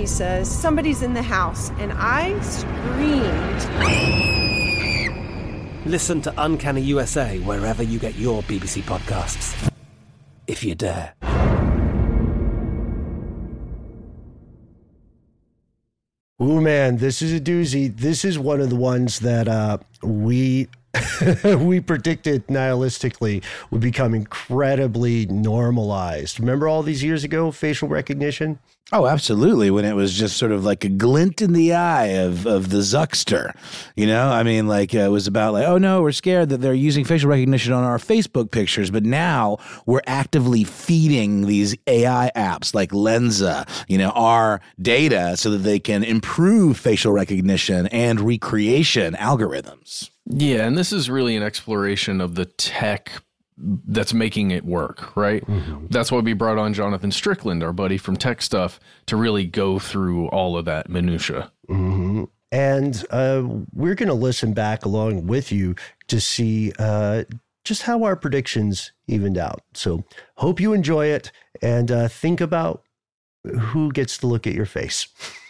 He says, Somebody's in the house. And I screamed. Listen to Uncanny USA wherever you get your BBC podcasts. If you dare. Ooh, man, this is a doozy. This is one of the ones that uh, we we predicted nihilistically would become incredibly normalized. Remember all these years ago, facial recognition? Oh, absolutely. When it was just sort of like a glint in the eye of, of the Zuckster, you know? I mean, like uh, it was about like, oh no, we're scared that they're using facial recognition on our Facebook pictures, but now we're actively feeding these AI apps like Lensa, you know, our data so that they can improve facial recognition and recreation algorithms. Yeah, and this is really an exploration of the tech that's making it work, right? That's why we brought on Jonathan Strickland, our buddy from Tech Stuff, to really go through all of that minutia. Mm-hmm. And uh, we're going to listen back along with you to see uh, just how our predictions evened out. So hope you enjoy it and uh, think about who gets to look at your face.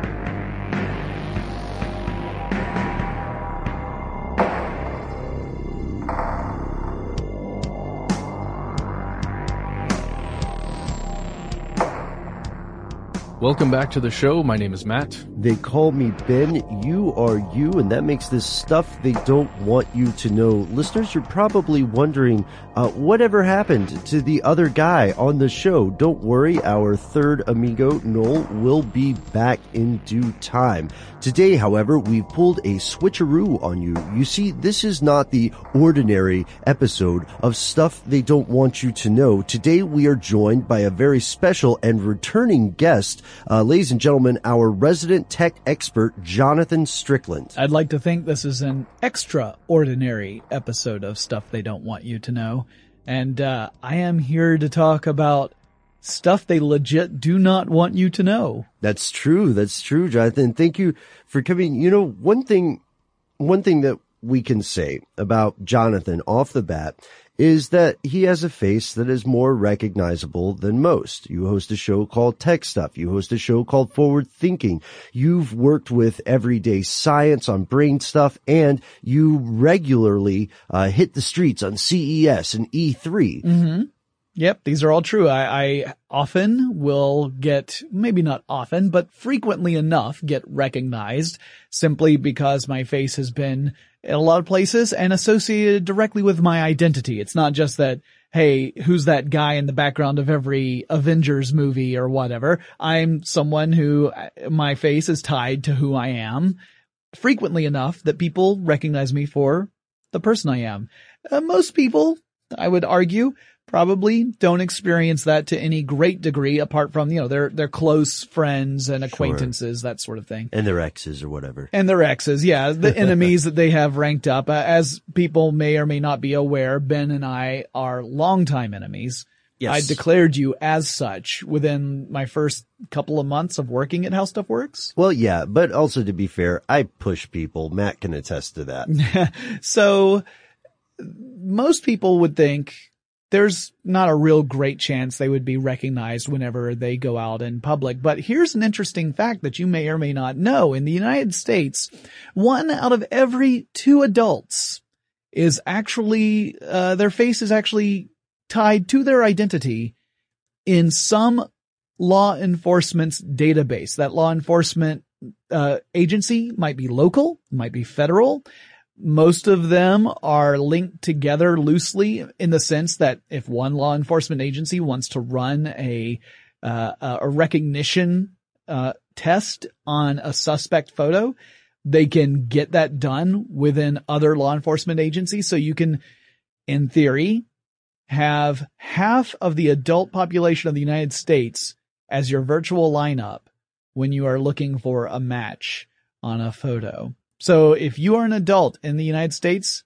Welcome back to the show. My name is Matt. They call me Ben. You are you, and that makes this stuff they don't want you to know. Listeners, you're probably wondering uh, whatever happened to the other guy on the show. Don't worry, our third amigo, Noel, will be back in due time. Today, however, we've pulled a switcheroo on you. You see, this is not the ordinary episode of Stuff They Don't Want You to Know. Today, we are joined by a very special and returning guest. Uh, ladies and gentlemen, our resident tech expert, Jonathan Strickland. I'd like to think this is an extraordinary episode of Stuff They Don't Want You to Know. And uh, I am here to talk about stuff they legit do not want you to know. That's true. That's true, Jonathan. Thank you for coming. You know, one thing, one thing that we can say about Jonathan off the bat is that he has a face that is more recognizable than most. You host a show called Tech Stuff. You host a show called Forward Thinking. You've worked with everyday science on brain stuff and you regularly uh, hit the streets on CES and E3. Mm-hmm. Yep, these are all true. I, I often will get, maybe not often, but frequently enough get recognized simply because my face has been in a lot of places and associated directly with my identity. It's not just that, hey, who's that guy in the background of every Avengers movie or whatever. I'm someone who my face is tied to who I am frequently enough that people recognize me for the person I am. Uh, most people, I would argue, probably don't experience that to any great degree apart from, you know, their, their close friends and acquaintances, that sort of thing. And their exes or whatever. And their exes, yeah, the enemies that they have ranked up. Uh, as people may or may not be aware, Ben and I are longtime enemies. Yes. I declared you as such within my first couple of months of working at How Stuff Works. Well, yeah, but also to be fair, I push people. Matt can attest to that. So most people would think there's not a real great chance they would be recognized whenever they go out in public. But here's an interesting fact that you may or may not know. In the United States, one out of every two adults is actually, uh, their face is actually tied to their identity in some law enforcement's database. That law enforcement uh, agency might be local, might be federal. Most of them are linked together loosely in the sense that if one law enforcement agency wants to run a uh, a recognition uh, test on a suspect photo, they can get that done within other law enforcement agencies. So you can, in theory, have half of the adult population of the United States as your virtual lineup when you are looking for a match on a photo. So if you are an adult in the United States,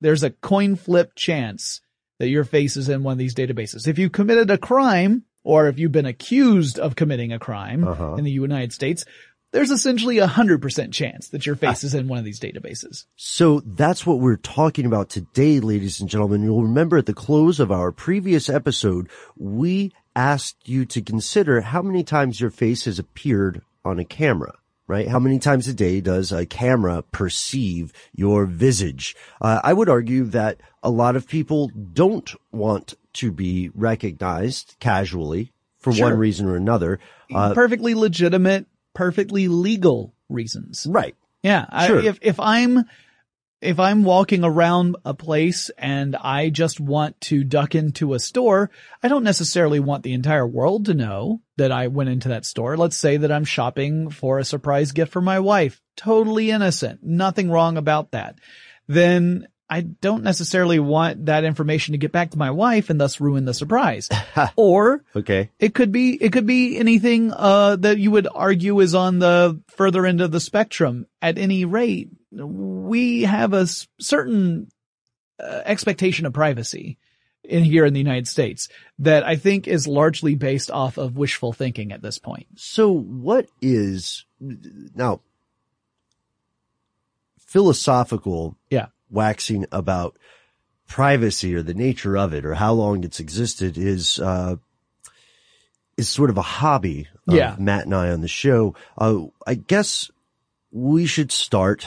there's a coin flip chance that your face is in one of these databases. If you committed a crime or if you've been accused of committing a crime Uh-huh. in the United States, there's essentially a hundred percent chance that your face is in one of these databases. So that's what we're talking about today, ladies and gentlemen. You'll remember at the close of our previous episode, we asked you to consider how many times your face has appeared on a camera. Right? How many times a day does a camera perceive your visage? Uh, I would argue that a lot of people don't want to be recognized casually for Sure. one reason or another. Uh, perfectly legitimate, perfectly legal reasons. right. Yeah. I, Sure. if, if I'm, if I'm walking around a place and I just want to duck into a store, I don't necessarily want the entire world to know that I went into that store. Let's say that I'm shopping for a surprise gift for my wife. Totally innocent. Nothing wrong about that. Then I don't necessarily want that information to get back to my wife and thus ruin the surprise. or Okay. it could be, it could be anything, uh, that you would argue is on the further end of the spectrum. At any rate, we have a certain uh, expectation of privacy in here in the United States that I think is largely based off of wishful thinking at this point. So what is now philosophical Yeah. waxing about privacy or the nature of it or how long it's existed is uh is sort of a hobby of Yeah. Matt and I on the show. Uh I guess we should start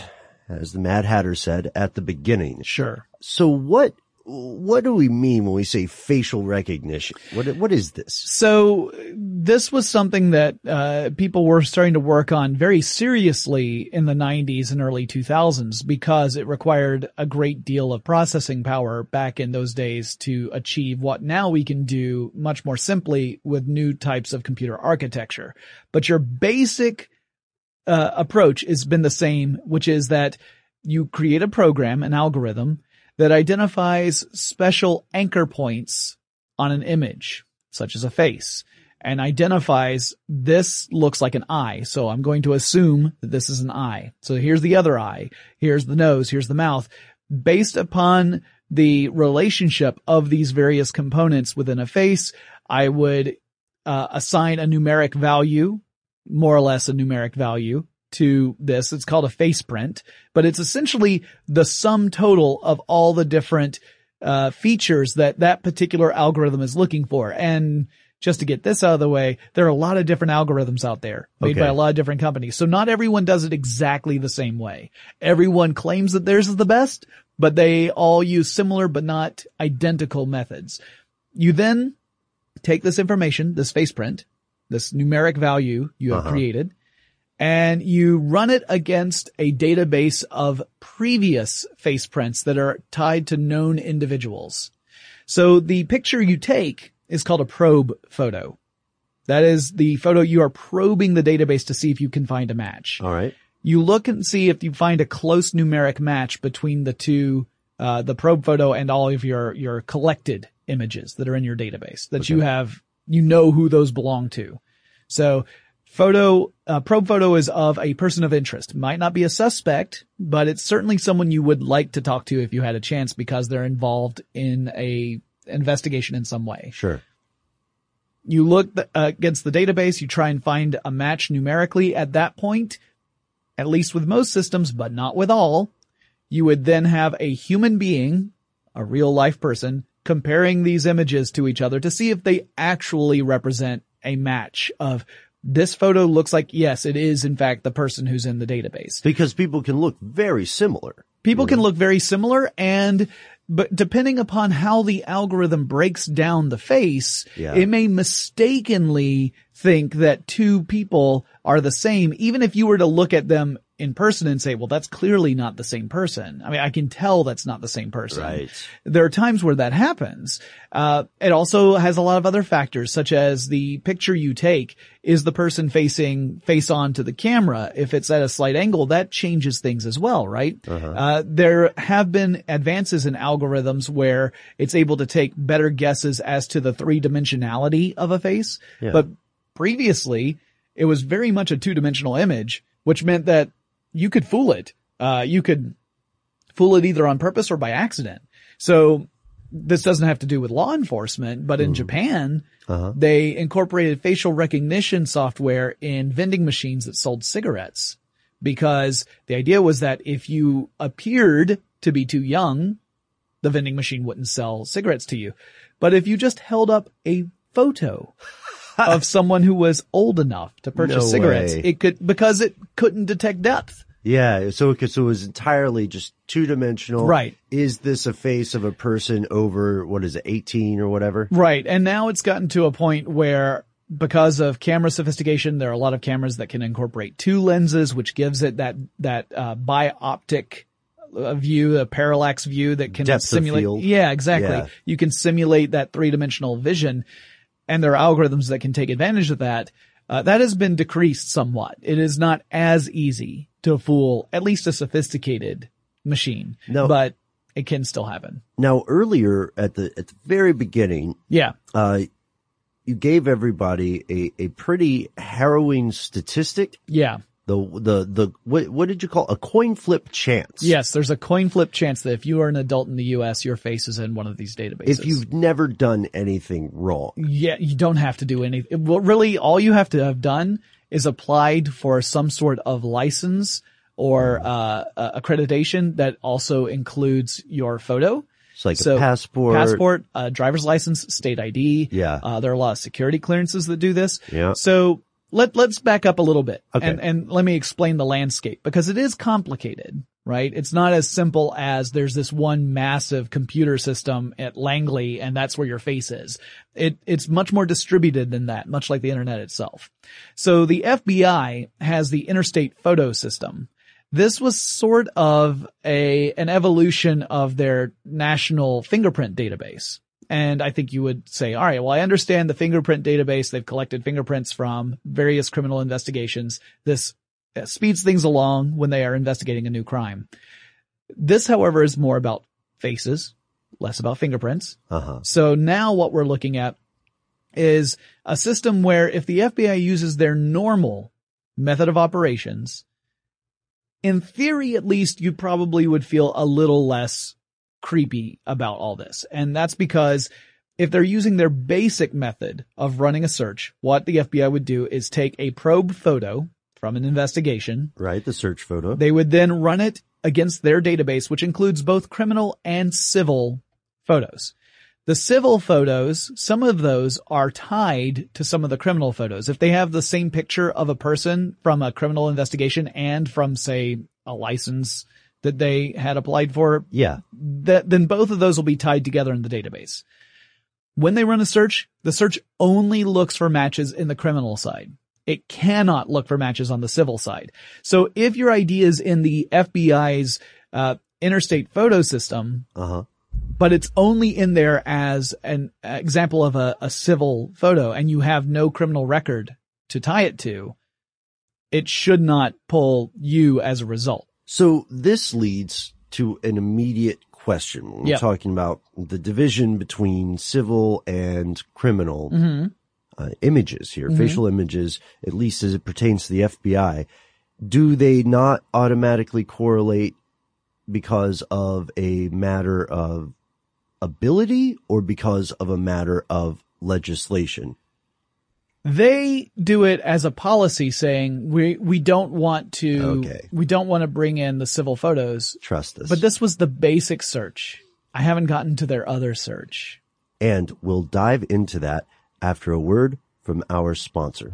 as the Mad Hatter said at the beginning. Sure. So what what do we mean when we say facial recognition? What what is this? So this was something that uh, people were starting to work on very seriously in the 90s and early 2000s because it required a great deal of processing power back in those days to achieve what now we can do much more simply with new types of computer architecture. But your basic uh, approach has been the same, which is that you create a program, an algorithm that identifies special anchor points on an image, such as a face, and identifies this looks like an eye. So I'm going to assume that this is an eye. So here's the other eye. Here's the nose. Here's the mouth. Based upon the relationship of these various components within a face, I would uh, assign a numeric value, more or less a numeric value to this. It's called a face print, but it's essentially the sum total of all the different uh, features that that particular algorithm is looking for. And just to get this out of the way, there are a lot of different algorithms out there made by a lot of different companies. So not everyone does it exactly the same way. Everyone claims that theirs is the best, but they all use similar but not identical methods. You then take this information, this face print, this numeric value you have Uh-huh. created, and you run it against a database of previous face prints that are tied to known individuals. So the picture you take is called a probe photo. That is the photo you are probing the database to see if you can find a match. All right. You look and see if you find a close numeric match between the two, uh, the probe photo and all of your, your collected images that are in your database that you have, you know who those belong to. So photo, uh, probe photo is of a person of interest. Might not be a suspect, but it's certainly someone you would like to talk to if you had a chance because they're involved in a investigation in some way. Sure. You look th- uh, against the database, you try and find a match numerically at that point, at least with most systems, but not with all. You would then have a human being, a real life person, comparing these images to each other to see if they actually represent a match of this photo looks like, yes, it is in fact the person who's in the database. Because people can look very similar. People can mm-hmm. look very similar and but depending upon how the algorithm breaks down the face, Yeah. it may mistakenly think that two people are the same, even if you were to look at them in person and say, well, that's clearly not the same person. I mean, I can tell that's not the same person. Right. There are times where that happens. Uh, it also has a lot of other factors, such as the picture you take is the person facing face on to the camera. If it's at a slight angle, that changes things as well, right? Uh, there have been advances in algorithms where it's able to take better guesses as to the three dimensionality of a face, Yeah. but previously it was very much a two dimensional image, which meant that you could fool it. Uh, you could fool it either on purpose or by accident. So this doesn't have to do with law enforcement, but in Japan, they incorporated facial recognition software in vending machines that sold cigarettes because the idea was that if you appeared to be too young, the vending machine wouldn't sell cigarettes to you. But if you just held up a photo of someone who was old enough to purchase No cigarettes, way. it could, because it couldn't detect depth. Yeah, so it, could- so it was entirely just two dimensional. Right. Is this a face of a person over what is it, eighteen or whatever? Right. And now it's gotten to a point where because of camera sophistication, there are a lot of cameras that can incorporate two lenses, which gives it that, that, uh, bioptic uh, view, a parallax view that can Depth simulate. field. Yeah, exactly. Yeah. You can simulate that three dimensional vision and there are algorithms that can take advantage of that. Uh, that has been decreased somewhat. It is not as easy to fool at least a sophisticated machine, No. but it can still happen. Now earlier at the at the very beginning, Yeah. uh, you gave everybody a, a pretty harrowing statistic. Yeah. The the the what what did you call a coin flip chance? Yes, there's a coin flip chance that if you are an adult in the U.S., your face is in one of these databases. If you've never done anything wrong, yeah, you don't have to do anything. Well, really, all you have to have done is applied for some sort of license or uh, uh, accreditation that also includes your photo. it's like So, a passport. passport, uh, driver's license, state ID. Yeah. Uh, there are a lot of security clearances that do this. Yeah. So let, let's back up a little bit Okay. and, and let me explain the landscape because it is complicated, right? It's not as simple as there's this one massive computer system at Langley and that's where your face is. It, it's much more distributed than that, much like the internet itself. So the FBI has the interstate photo system. This was sort of a, an evolution of their national fingerprint database. And I think you would say, all right, well, I understand the fingerprint database. They've collected fingerprints from various criminal investigations. This uh, speeds things along when they are investigating a new crime. This, however, is more about faces, less about fingerprints. Uh huh. So now what we're looking at is a system where if the FBI uses their normal method of operations, in theory at least, you probably would feel a little less creepy about all this. And that's because if they're using their basic method of running a search, what the FBI would do is take a probe photo from an investigation, Right. The search photo. they would then run it against their database, which includes both criminal and civil photos. The civil photos, some of those are tied to some of the criminal photos. If they have the same picture of a person from a criminal investigation and from, say, a license that they had applied for, yeah. that, then both of those will be tied together in the database. When they run a search, the search only looks for matches in the criminal side. It cannot look for matches on the civil side. So if your ID is in the FBI's uh, interstate photo system, Uh huh. but it's only in there as an example of a, a civil photo and you have no criminal record to tie it to, it should not pull you as a result. So this leads to an immediate question. We're Yep. talking about the division between civil and criminal Mhm. uh, images here, Mhm. facial images, at least as it pertains to the FBI. Do they not automatically correlate because of a matter of ability or because of a matter of legislation? They do it as a policy saying we, we don't want to, Okay. we don't want to bring in the civil photos. Trust us. But this was the basic search. I haven't gotten to their other search. And we'll dive into that after a word from our sponsor.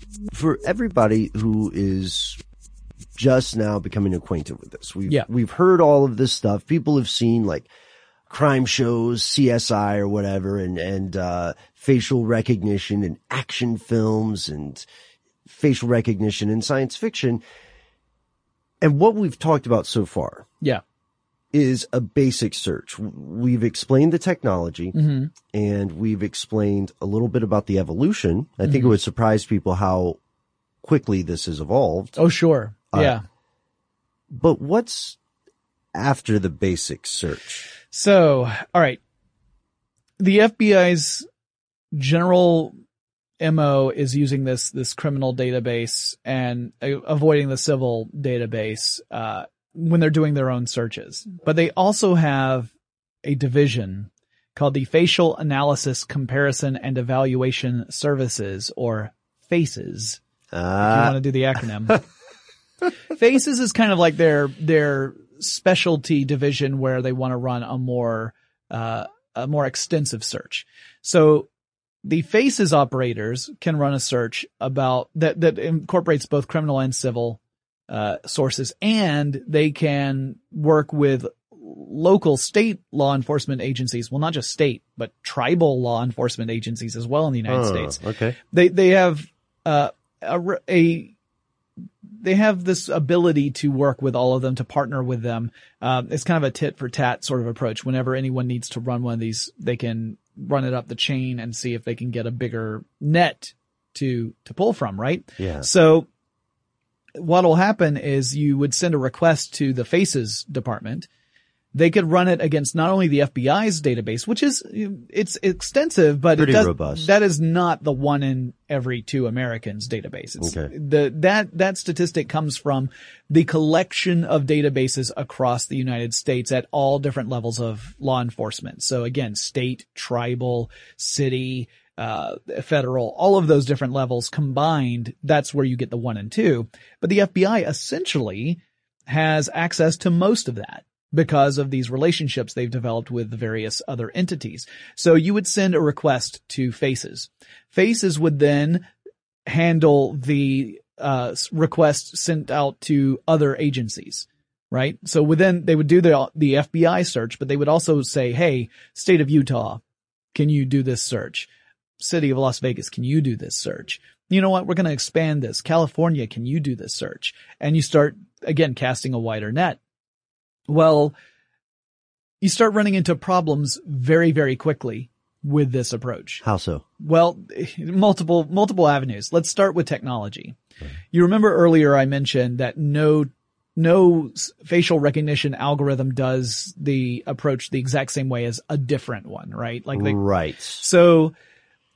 for everybody who is just now becoming acquainted with this, we've, Yeah. we've heard all of this stuff. People have seen like crime shows, CSI or whatever, and, and, uh, facial recognition and action films and facial recognition in science fiction. And what we've talked about so far Yeah. Is a basic search. We've explained the technology hmm and we've explained a little bit about the evolution. I think it Mhm. would surprise people how quickly this has evolved. Oh, sure. Uh, yeah. But what's after the basic search? So, all right. The FBI's general MO is using this, this criminal database and uh, avoiding the civil database, uh, when they're doing their own searches. But they also have a division called the Facial Analysis Comparison and Evaluation Services or FACES. if you Ah. want to do the acronym. Faces is kind of like their their specialty division where they want to run a more uh, a more extensive search. So the Faces operators can run a search about that that incorporates both criminal and civil uh, sources, and they can work with local state law enforcement agencies. Well, not just state, but tribal law enforcement agencies as well in the United Oh, States Okay. they they have uh, a, a they have this ability to work with all of them to partner with them. Um, it's kind of a tit for tat sort of approach. Whenever anyone needs to run one of these, they can run it up the chain and see if they can get a bigger net to to pull from. Right. Yeah. So what'll happen is you would send a request to the faces department they could run it against not only the FBI's database, which is, it's extensive, but Pretty it does, robust. that is not the one in every two Americans database. It's Okay. the, that, that statistic comes from the collection of databases across the United States at all different levels of law enforcement. So again, state, tribal, city, uh, federal, all of those different levels combined, that's where you get the one and two. But the FBI essentially has access to most of that because of these relationships they've developed with the various other entities. So you would send a request to Faces. Faces would then handle the uh, request sent out to other agencies, right? So within, they would do the, the FBI search, but they would also say, Hey, state of Utah, can you do this search? City of Las Vegas, can you do this search? You know what? We're going to expand this. California, can you do this search? And you start again casting a wider net. Well, you start running into problems very, very quickly with this approach. How so? Well, multiple, multiple avenues. Let's start with technology. You remember earlier I mentioned that no, no facial recognition algorithm does the approach the exact same way as a different one, right? Like they, right. so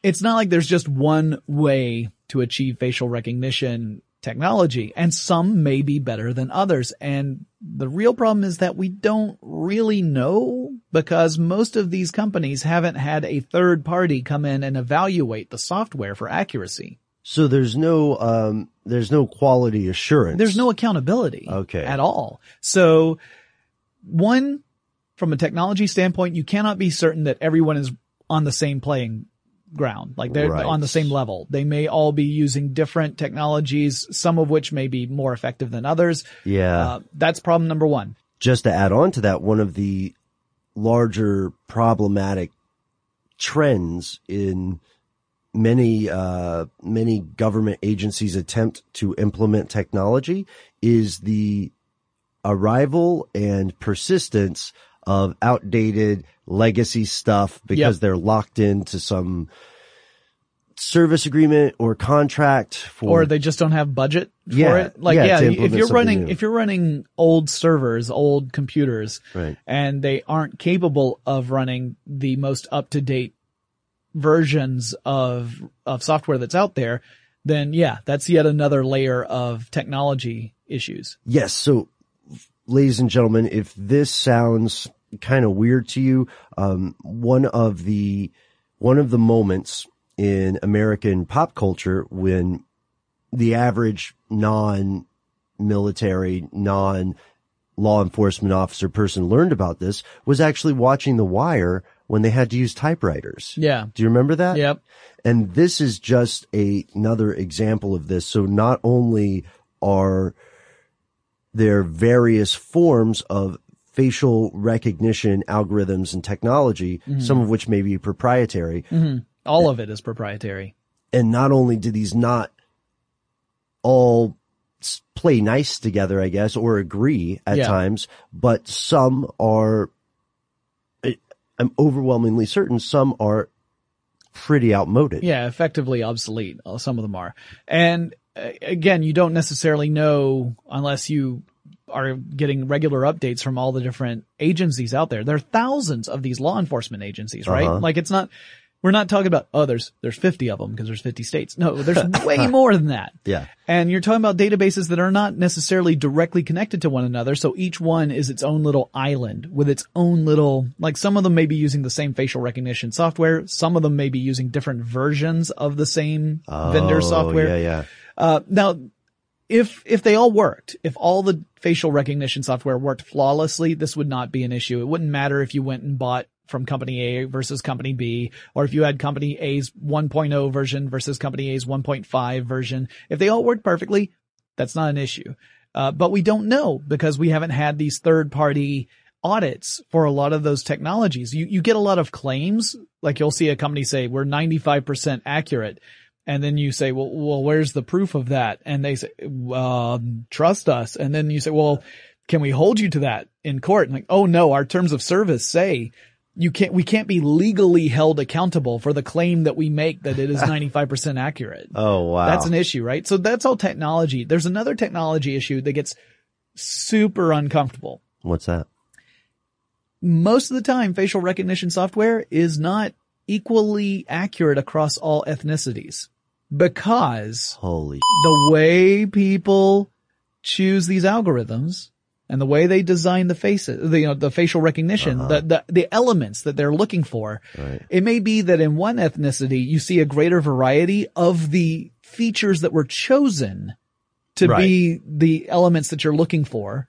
it's not like there's just one way to achieve facial recognition technology and some may be better than others. And the real problem is that we don't really know because most of these companies haven't had a third party come in and evaluate the software for accuracy. So there's no, um, there's no quality assurance. There's no accountability Okay. at all. So one, from a technology standpoint, you cannot be certain that everyone is on the same playing ground. Like they're Right. on the same level. They may all be using different technologies, some of which may be more effective than others. Yeah. Uh, that's problem number one. just to add on to that, one of the larger problematic trends in many uh, many government agencies attempt to implement technology is the arrival and persistence of outdated legacy stuff because Yep. they're locked into some service agreement or contract for or they just don't have budget for Yeah, it. Like, yeah, yeah, if you're running, new. if you're running old servers, old computers, Right. and they aren't capable of running the most up to date versions of, of software that's out there, then yeah, that's yet another layer of technology issues. Yes. So, ladies and gentlemen, if this sounds kind of weird to you, um, one of the one of the moments in American pop culture when the average non-military, non-law enforcement officer person learned about this was actually watching The Wire when they had to use typewriters. Yeah. Do you remember that? Yep. And this is just a, another example of this. So not only are there various forms of facial recognition algorithms and technology, Mhm. some of which may be proprietary. hmm All of it is proprietary. And not only do these not all play nice together, I guess, or agree at Yeah. times, but some are, I- I'm overwhelmingly certain some are pretty outmoded. Yeah, effectively obsolete. uh, Some of them are. And again, you don't necessarily know unless you are getting regular updates from all the different agencies out there. There are thousands of these law enforcement agencies, right? Uh-huh. Like it's not, we're not talking about, oh, there's, there's 50 of them because there's 50 states. No, there's way more than that. Yeah. And you're talking about databases that are not necessarily directly connected to one another. So each one is its own little island with its own little, like some of them may be using the same facial recognition software. Some of them may be using different versions of the same vendor Oh, software. Yeah, yeah. Uh, now, if, if they all worked, if all the facial recognition software worked flawlessly, this would not be an issue. It wouldn't matter if you went and bought from company A versus company B, or if you had company A's 1.0 version versus company A's 1.5 version. If they all worked perfectly, that's not an issue. Uh, but we don't know because we haven't had these third party audits for a lot of those technologies. You, you get a lot of claims, like you'll see a company say, we're 95% accurate. And then you say, well, well, where's the proof of that? And they say, um, trust us. And then you say, well, can we hold you to that in court? And like, oh no, our terms of service say you can't, we can't be legally held accountable for the claim that we make that it is 95% accurate. Oh, wow. That's an issue, right? So that's all technology. There's another technology issue that gets super uncomfortable. What's that? most of the time facial recognition software is not equally accurate across all ethnicities because Holy the way people choose these algorithms and the way they design the faces, the, you know, the facial recognition, Uh-huh. the, the, the elements that they're looking for. Right. It may be that in one ethnicity, you see a greater variety of the features that were chosen to Right. be the elements that you're looking for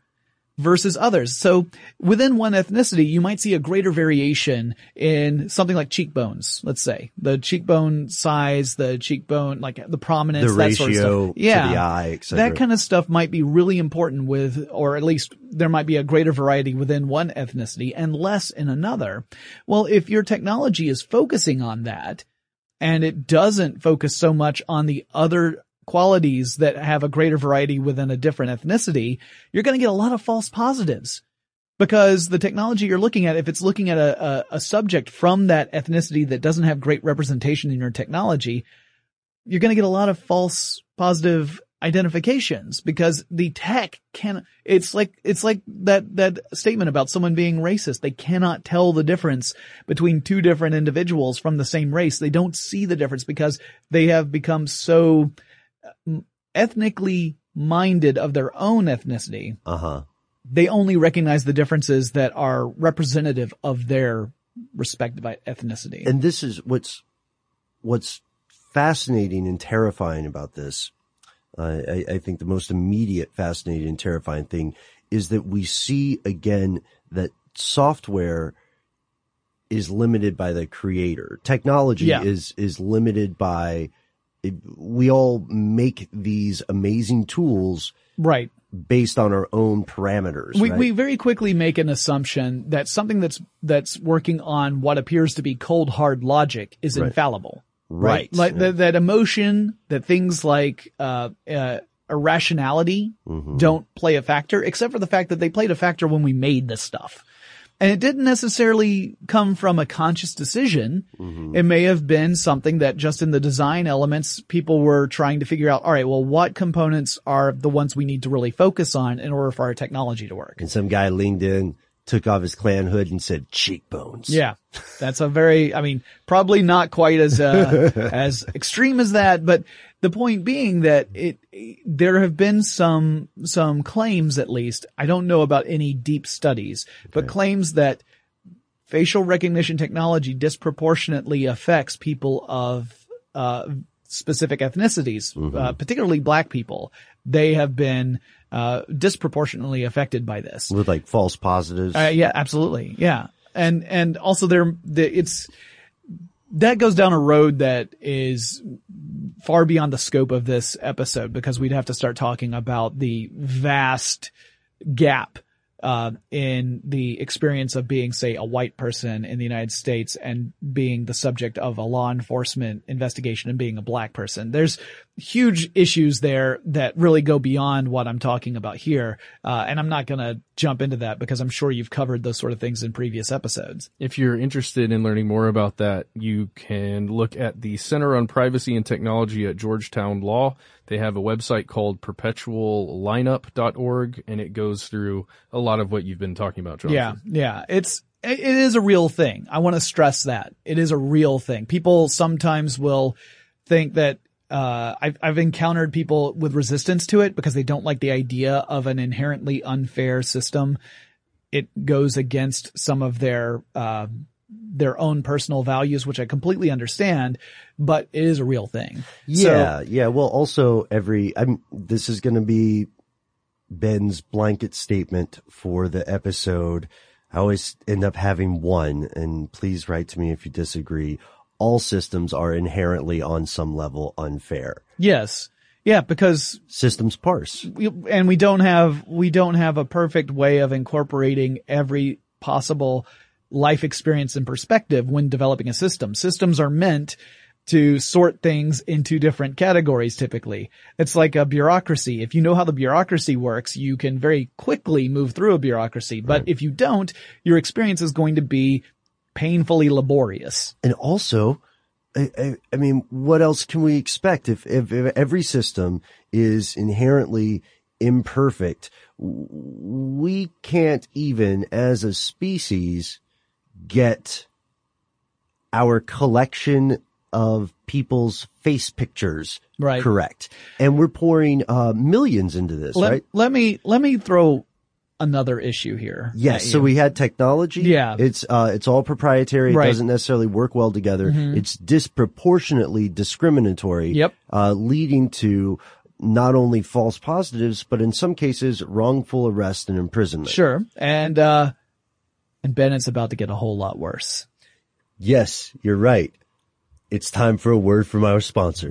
versus others. So within one ethnicity, you might see a greater variation in something like cheekbones, let's say. The cheekbone size, the cheekbone, like the prominence, The that sort of ratio stuff. to Yeah. the eye, et. That kind of stuff might be really important with, or at least there might be a greater variety within one ethnicity and less in another. Well, if your technology is focusing on that and it doesn't focus so much on the other qualities that have a greater variety within a different ethnicity, you're going to get a lot of false positives because the technology you're looking at, if it's looking at a, a, a subject from that ethnicity that doesn't have great representation in your technology, you're going to get a lot of false positive identifications because the tech can, it's like, it's like that, that statement about someone being racist. They cannot tell the difference between two different individuals from the same race. They don't see the difference because they have become so ethnically minded of their own ethnicity. Uh huh. They only recognize the differences that are representative of their respective ethnicity. And this is what's what's fascinating and terrifying about this. Uh, I, I think the most immediate fascinating and terrifying thing is that we see again that software is limited by the creator. Technology Yeah. is is limited by. We all make these amazing tools right. based on our own parameters. We, right? we very quickly make an assumption that something that's, that's working on what appears to be cold hard logic is Right. infallible. Right. Like Yeah. that, that emotion, that things like, uh, uh, irrationality Mhm. don't play a factor, except for the fact that they played a factor when we made this stuff. And it didn't necessarily come from a conscious decision. Mm-hmm. It may have been something that just in the design elements, people were trying to figure out, all right, well, what components are the ones we need to really focus on in order for our technology to work? and some guy leaned in, took off his Klan hood, and said cheekbones. Yeah. That's a very, I mean, probably not quite as, uh, as extreme as that, but the point being that it, there have been some, some claims at least. I don't know about any deep studies, but claims that facial recognition technology disproportionately affects people of, uh, specific ethnicities, uh, particularly black people. They have been, uh, disproportionately affected by this. with like false positives. Uh, yeah, absolutely. Yeah. And, and also there, the, it's, that goes down a road that is far beyond the scope of this episode because we'd have to start talking about the vast gap uh, in the experience of being, say, a white person in the United States and being the subject of a law enforcement investigation and being a black person. There's huge issues there that really go beyond what I'm talking about here. Uh, and I'm not going to jump into that because I'm sure you've covered those sort of things in previous episodes. If you're interested in learning more about that, you can look at the Center on Privacy and Technology at Georgetown Law. They have a website called perpetuallineup.org and it goes through a lot of what you've been talking about. Yeah, yeah. It's it it is a real thing. I want to stress that it is a real thing. People sometimes will think that uh, I've I've encountered people with resistance to it because they don't like the idea of an inherently unfair system. It goes against some of their uh, their own personal values, which I completely understand, but it is a real thing. Yeah, yeah. Well, also every I'm. This is going to be Ben's blanket statement for the episode. I always end up having one, and please write to me if you disagree. All systems are inherently on some level unfair. Yes. Yeah, because systems parse. We, and we don't have, we don't have a perfect way of incorporating every possible life experience and perspective when developing a system. Systems are meant to sort things into different categories typically. It's like a bureaucracy. If you know how the bureaucracy works, you can very quickly move through a bureaucracy. But if you don't, your experience is going to be painfully laborious. And also, I, I, I mean, what else can we expect if, if, if every system is inherently imperfect? we can't even, as a species, get our collection of people's face pictures Right. correct. And we're pouring uh, millions into this, let, right? let me let me throw another issue here. Yes. So we had technology. Yeah. It's uh, it's all proprietary. It doesn't necessarily work well together. Mhm. It's disproportionately discriminatory. Yep. Uh, leading to not only false positives, but in some cases wrongful arrest and imprisonment. Sure. And uh and Bennett's about to get a whole lot worse. Yes, you're right. It's time for a word from our sponsor.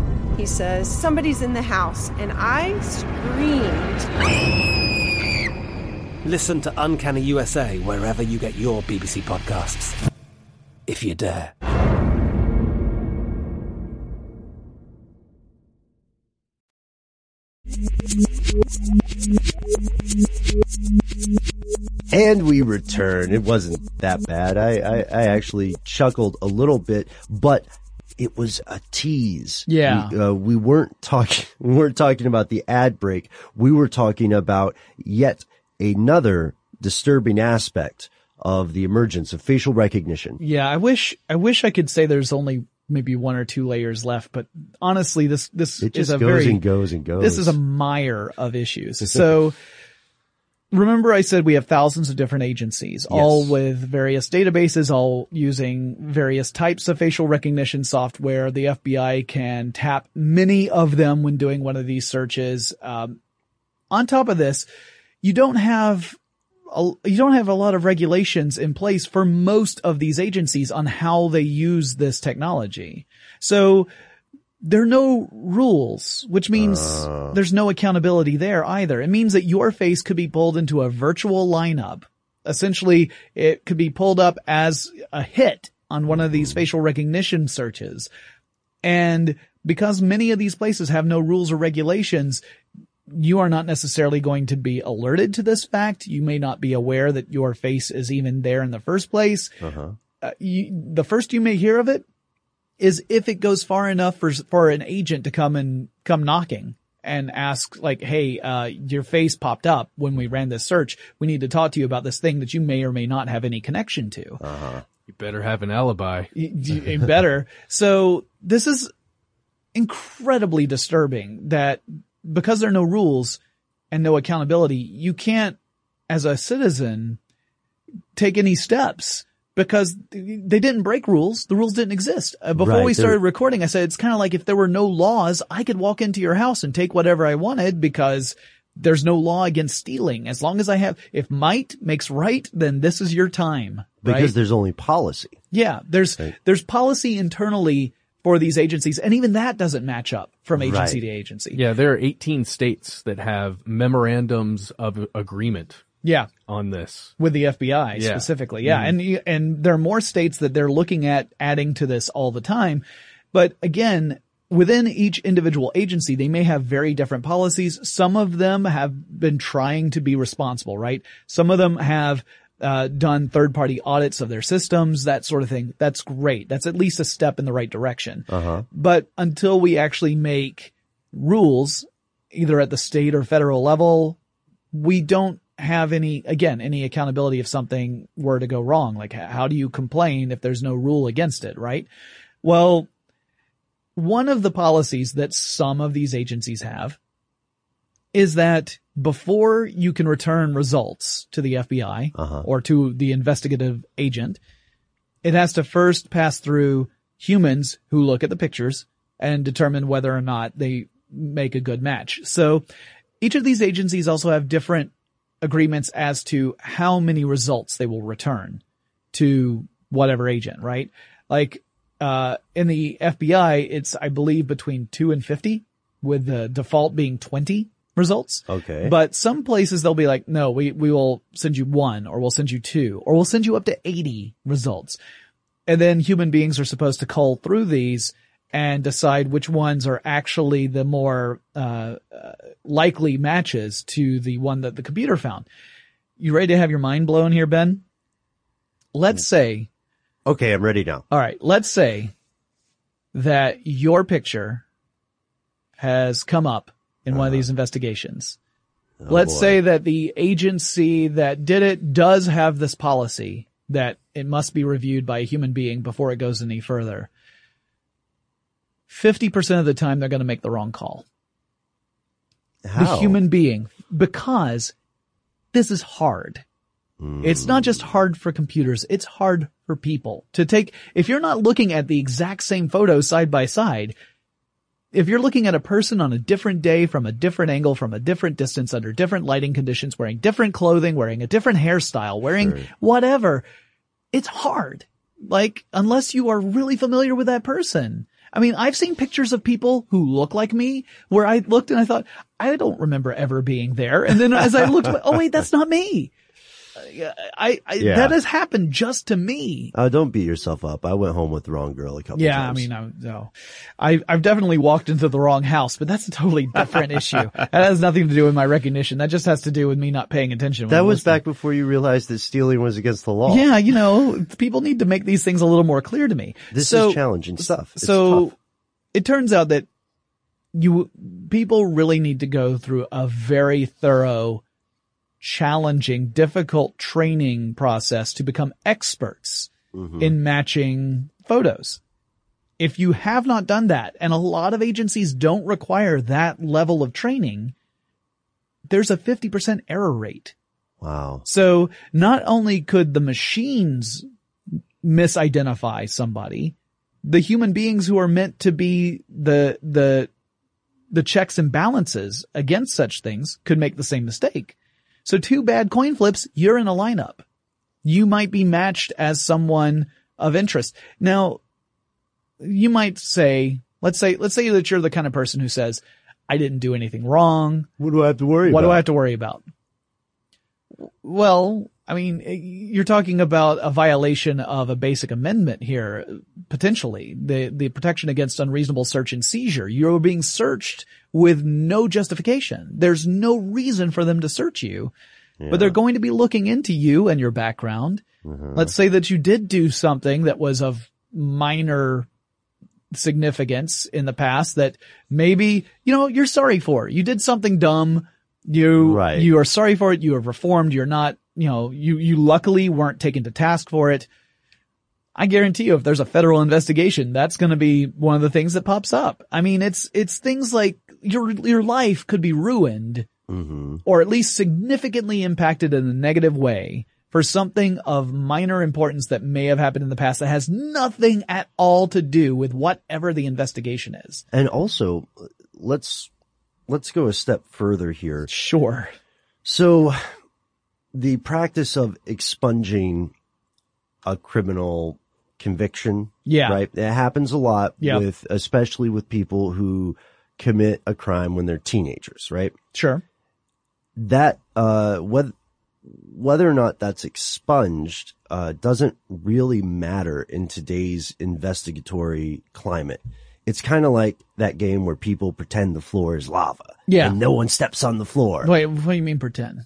He says, Somebody's in the house, and I screamed. Listen to Uncanny USA wherever you get your BBC podcasts, if you dare. And we return. It wasn't that bad. I, I, I actually chuckled a little bit, but it was a tease. Yeah. We, uh, we weren't talking, we weren't talking about the ad break. We were talking about yet another disturbing aspect of the emergence of facial recognition. Yeah, I wish I wish I could say there's only maybe one or two layers left, but honestly, this this It is just a goes very and goes and goes. this is a mire of issues. So remember I said we have thousands of different agencies, all with various databases, all using various types of facial recognition software. The FBI can tap many of them when doing one of these searches. Um, on top of this, you don't have a, you don't have a lot of regulations in place for most of these agencies on how they use this technology. So there are no rules, which means there's no accountability there either. It means that your face could be pulled into a virtual lineup. Essentially, it could be pulled up as a hit on one of these facial recognition searches. And because many of these places have no rules or regulations, you are not necessarily going to be alerted to this fact. You may not be aware that your face is even there in the first place. Uh-huh. Uh, you, the first you may hear of it is if it goes far enough for for an agent to come and come knocking and ask like, "Hey, uh, your face popped up when we ran this search. We need to talk to you about this thing that you may or may not have any connection to." Uh-huh. You better have an alibi. Y- y- better. So this is incredibly disturbing that because there are no rules and no accountability, you can't, as a citizen, take any steps because they didn't break rules. The rules didn't exist. Uh, before Right, we they're- started recording, I said it's kind of like if there were no laws, I could walk into your house and take whatever I wanted because there's no law against stealing. As long as I have, if might makes right, then this is your time. Because right? there's only policy. Yeah, there's there's policy internally for these agencies, and even that doesn't match up from agency Right. to agency. Yeah, there are 18 states that have memorandums of agreement Yeah. on this. with the FBI Yeah. specifically. Yeah. Mhm. And, and there are more states that they're looking at adding to this all the time. But again, within each individual agency, they may have very different policies. Some of them have been trying to be responsible, right? Some of them have uh, done third party audits of their systems, that sort of thing. That's great. That's at least a step in the right direction. Uh-huh. But until we actually make rules, either at the state or federal level, we don't have any, again, any accountability if something were to go wrong. Like, how do you complain if there's no rule against it, right? Well, one of the policies that some of these agencies have is that before you can return results to the FBI Uh-huh. or to the investigative agent, it has to first pass through humans who look at the pictures and determine whether or not they make a good match. So each of these agencies also have different agreements as to how many results they will return to whatever agent, right? Like, uh, in the FBI, it's, I believe, between two and 50 with the default being 20 results. Okay. But some places they'll be like, no, we, we will send you one or we'll send you two or we'll send you up to 80 results. And then human beings are supposed to cull through these and decide which ones are actually the more uh, uh, likely matches to the one that the computer found. You ready to have your mind blown here, Ben? Let's say, Okay, I'm ready now. all right, let's say that your picture has come up in one of uh-huh. these investigations. Oh, let's boy. say that the agency that did it does have this policy that it must be reviewed by a human being before it goes any further. 50% of the time they're going to make the wrong call. The human being, because this is hard. It's not just hard for computers, it's hard for people to take, if you're not looking at the exact same photo side by side, if you're looking at a person on a different day from a different angle, from a different distance, under different lighting conditions, wearing different clothing, wearing a different hairstyle, wearing whatever, it's hard. Like, unless you are really familiar with that person. I mean, I've seen pictures of people who look like me where I looked and I thought, I don't remember ever being there. And then as I looked, oh wait, that's not me. I, I Yeah. that has happened just to me. Uh, don't beat yourself up. I went home with the wrong girl a couple Yeah, times. Yeah, I mean, I, no, I, I've definitely walked into the wrong house, but that's a totally different issue. That has nothing to do with my recognition. That just has to do with me not paying attention. that was listening. back before you realized that stealing was against the law. Yeah, you know, people need to make these things a little more clear to me. This So- is challenging stuff. It's so tough. it turns out that you people really need to go through a very thorough challenging difficult training process to become experts Mm-hmm. in matching photos if you have not done that and a lot of agencies don't require that level of training there's a 50% error rate Wow. so not only could the machines misidentify somebody, the human beings who are meant to be the, the, the checks and balances against such things could make the same mistake. So two bad coin flips, you're in a lineup. You might be matched as someone of interest. Now, you might say, let's say, let's say that you're the kind of person who says, I didn't do anything wrong. What do I have to worry What about? do I have to worry about? Well, I mean, eh, you're talking about a violation of a basic amendment here, potentially. The, the protection against unreasonable search and seizure. You're being searched with no justification. There's no reason for them to search you, but they're going to be looking into you and your background. Mm-hmm. Let's say that you did do something that was of minor significance in the past that maybe, you know, you're sorry for. You did something dumb. You, Right. you are sorry for it. You have reformed. You're not, you know, you, you luckily weren't taken to task for it. I guarantee you if there's a federal investigation, that's going to be one of the things that pops up. I mean, it's, it's things like your, your life could be ruined Mm-hmm. or at least significantly impacted in a negative way for something of minor importance that may have happened in the past that has nothing at all to do with whatever the investigation is. And also, let's let's go a step further here. Sure. So, the practice of expunging a criminal conviction, Yeah. right? It happens a lot Yeah. with, especially with people who commit a crime when they're teenagers, right? Sure. That, uh, whether, whether or not that's expunged, uh, doesn't really matter in today's investigatory climate. It's kind of like that game where people pretend the floor is lava. Yeah. And no one steps on the floor. Wait, what do you mean pretend?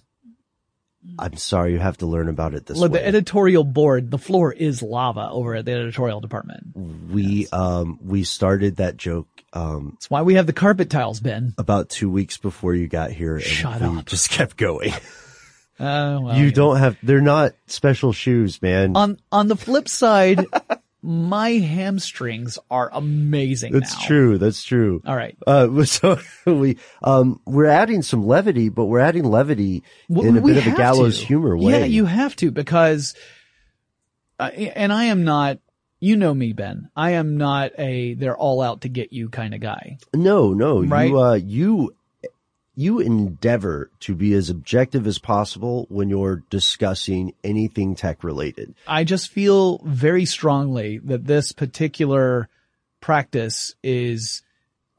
I'm sorry you have to learn about it this Look, way. the editorial board, the floor is lava over at the editorial department. we um we started that joke um That's why we have the carpet tiles, Ben. about two weeks before you got here and Shut up. just kept going. Uh, well, you don't have they're not special shoes, man. On on the flip side, my hamstrings are amazing. That's now. true. That's true. All right. Uh, so we um we're adding some levity, but we're adding levity Well, in a bit of a gallows to. humor way. Yeah, you have to because, uh, and I am not. You know me, Ben. I am not a they're all out to get you kind of guy. No, no, Right? you uh you you endeavor to be as objective as possible when you're discussing anything tech related. I just feel very strongly that this particular practice is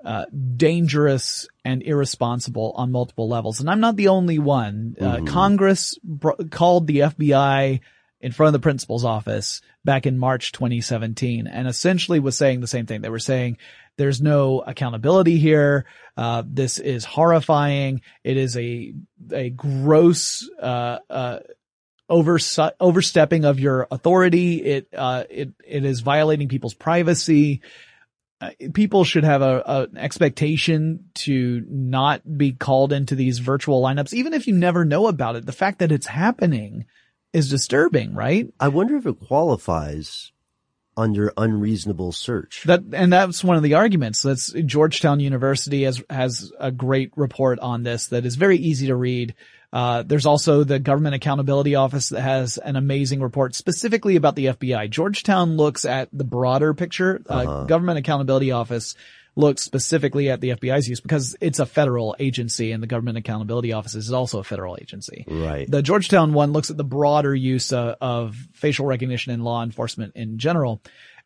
uh, dangerous and irresponsible on multiple levels. And I'm not the only one. Uh, Congress br- called the FBI in front of the principal's office back in March 2017 and essentially was saying the same thing. They were saying there's no accountability here. Uh, this is horrifying. It is a, a gross, uh, uh, overstepping of your authority. It, uh, it, it is violating people's privacy. Uh, people should have a, a an expectation to not be called into these virtual lineups, even if you never know about it. The fact that it's happening is disturbing, right? I wonder if it qualifies under unreasonable search. That and that's one of the arguments. That's Georgetown University has has a great report on this that is very easy to read. Uh, there's also the Government Accountability Office that has an amazing report specifically about the FBI. Georgetown looks at the broader picture. Uh, Uh-huh. Government Accountability Office looks specifically at the FBI's use because it's a federal agency and the Government Accountability Office is also a federal agency. Right. The Georgetown one looks at the broader use uh, of facial recognition in law enforcement in general.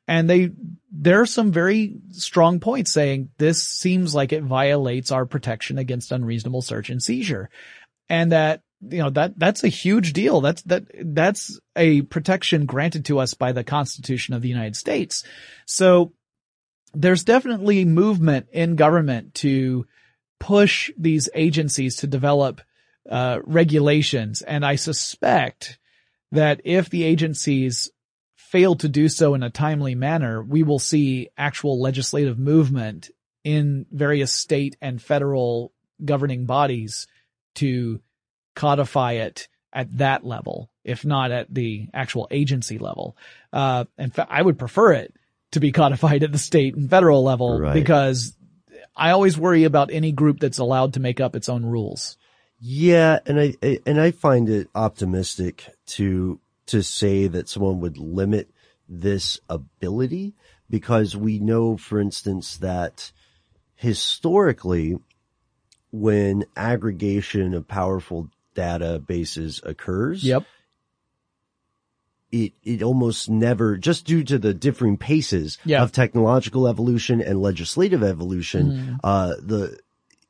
And they, there are some very strong points saying this seems like it violates our protection against unreasonable search and seizure. And that, you know, that, that's a huge deal. That's, that, that's a protection granted to us by the Constitution of the United States. So there's definitely movement in government to push these agencies to develop uh, regulations. And I suspect that if the agencies fail to do so in a timely manner, we will see actual legislative movement in various state and federal governing bodies to codify it at that level, if not at the actual agency level. Uh, I would prefer it to be codified at the state and federal level Right. because I always worry about any group that's allowed to make up its own rules. Yeah, and I, I and I find it optimistic to to say that someone would limit this ability because we know, for instance, that historically, when aggregation of powerful databases occurs, Yep. It it almost never just due to the differing paces Yeah. of technological evolution and legislative evolution Mhm. uh the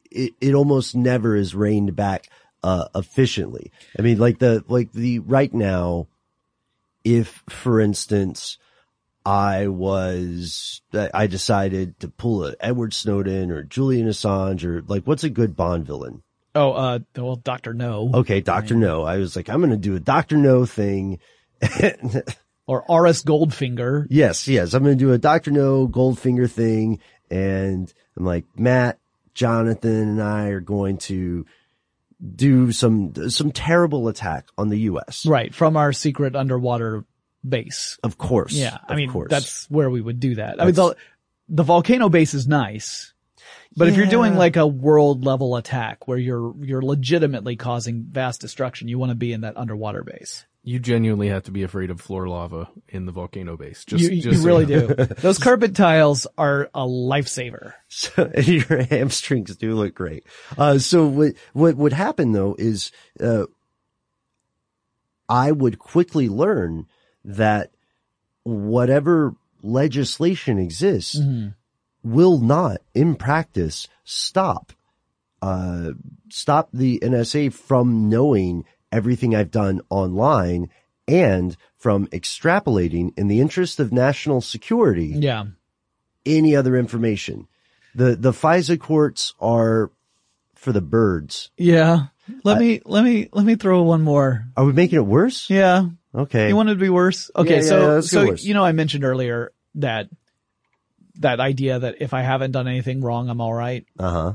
it, it almost never is reined back uh efficiently i mean like the like the right now if for instance i was i decided to pull a edward snowden or julian assange or like what's a good bond villain Oh, uh, well, Dr. No. okay dr no i was like i'm gonna do a dr no thing Or R.S. Goldfinger. Yes, yes. I'm going to do a Dr. No Goldfinger thing. And I'm like, Matt, Jonathan and I are going to do some, some terrible attack on the U.S. Right. From our secret underwater base. Of course. Yeah. I of mean, course. that's where we would do that. I mean, the, the volcano base is nice. But if you're doing like a world level attack where you're, you're legitimately causing vast destruction, you want to be in that underwater base. You genuinely have to be afraid of floor lava in the volcano base. Just, you, just you so really know. do. Those carpet tiles are a lifesaver. So, your hamstrings do look great. Uh, so what, what would happen though is, uh, I would quickly learn that whatever legislation exists Mhm. will not, in practice, stop, uh, stop the NSA from knowing everything I've done online and from extrapolating in the interest of national security Yeah. any other information. The the FISA courts are for the birds. Yeah. Let me, let me, let me throw one more. Are we making it worse? Yeah. Okay. You want it to be worse? Okay. yeah, so, yeah, so, you know, I mentioned earlier that, that idea that if I haven't done anything wrong, I'm all right. Uh huh.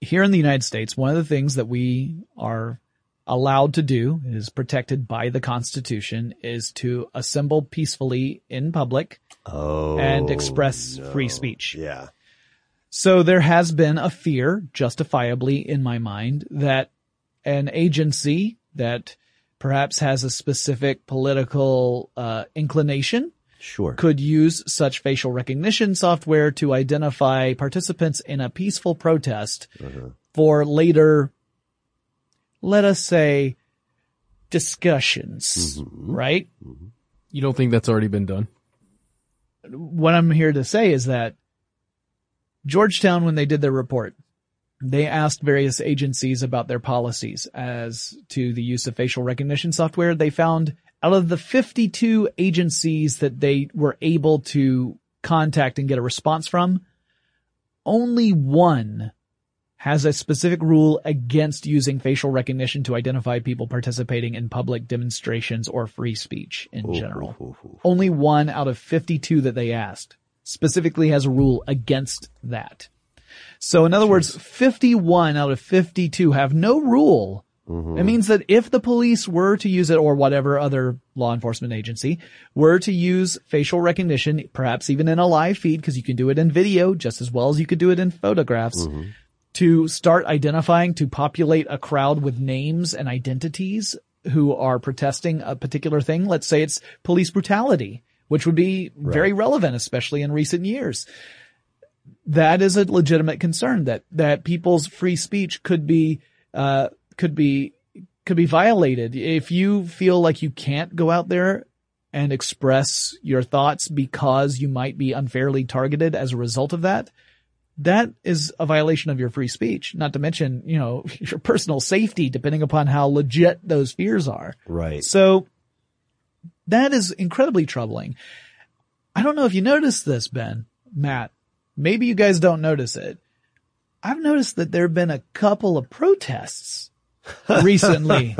Here in the United States, one of the things that we are allowed to do is protected by the Constitution is to assemble peacefully in public Oh. and express free speech. Yeah. So there has been a fear, justifiably in my mind, that an agency that perhaps has a specific political uh, inclination Sure. could use such facial recognition software to identify participants in a peaceful protest Uh-huh. for later, let us say, discussions, Mm-hmm. right? You don't think that's already been done? what I'm here to say is that Georgetown, when they did their report, they asked various agencies about their policies as to the use of facial recognition software. They found out of the 52 agencies that they were able to contact and get a response from, only one has a specific rule against using facial recognition to identify people participating in public demonstrations or free speech in general. Only one out of 52 that they asked specifically has a rule against that. So in other words, 51 out of 52 have no rule. It means that if the police were to use it or whatever other law enforcement agency were to use facial recognition, perhaps even in a live feed, because you can do it in video just as well as you could do it in photographs, to start identifying, to populate a crowd with names and identities who are protesting a particular thing. Let's say it's police brutality, which would be very relevant, especially in recent years. That is a legitimate concern that, that people's free speech could be, uh, could be, could be violated. If you feel like you can't go out there and express your thoughts because you might be unfairly targeted as a result of that, that is a violation of your free speech. Not to mention, you know, your personal safety, depending upon how legit those fears are. Right. So that is incredibly troubling. I don't know if you noticed this, Ben, Matt. Maybe you guys don't notice it. I've noticed that there have been a couple of protests recently.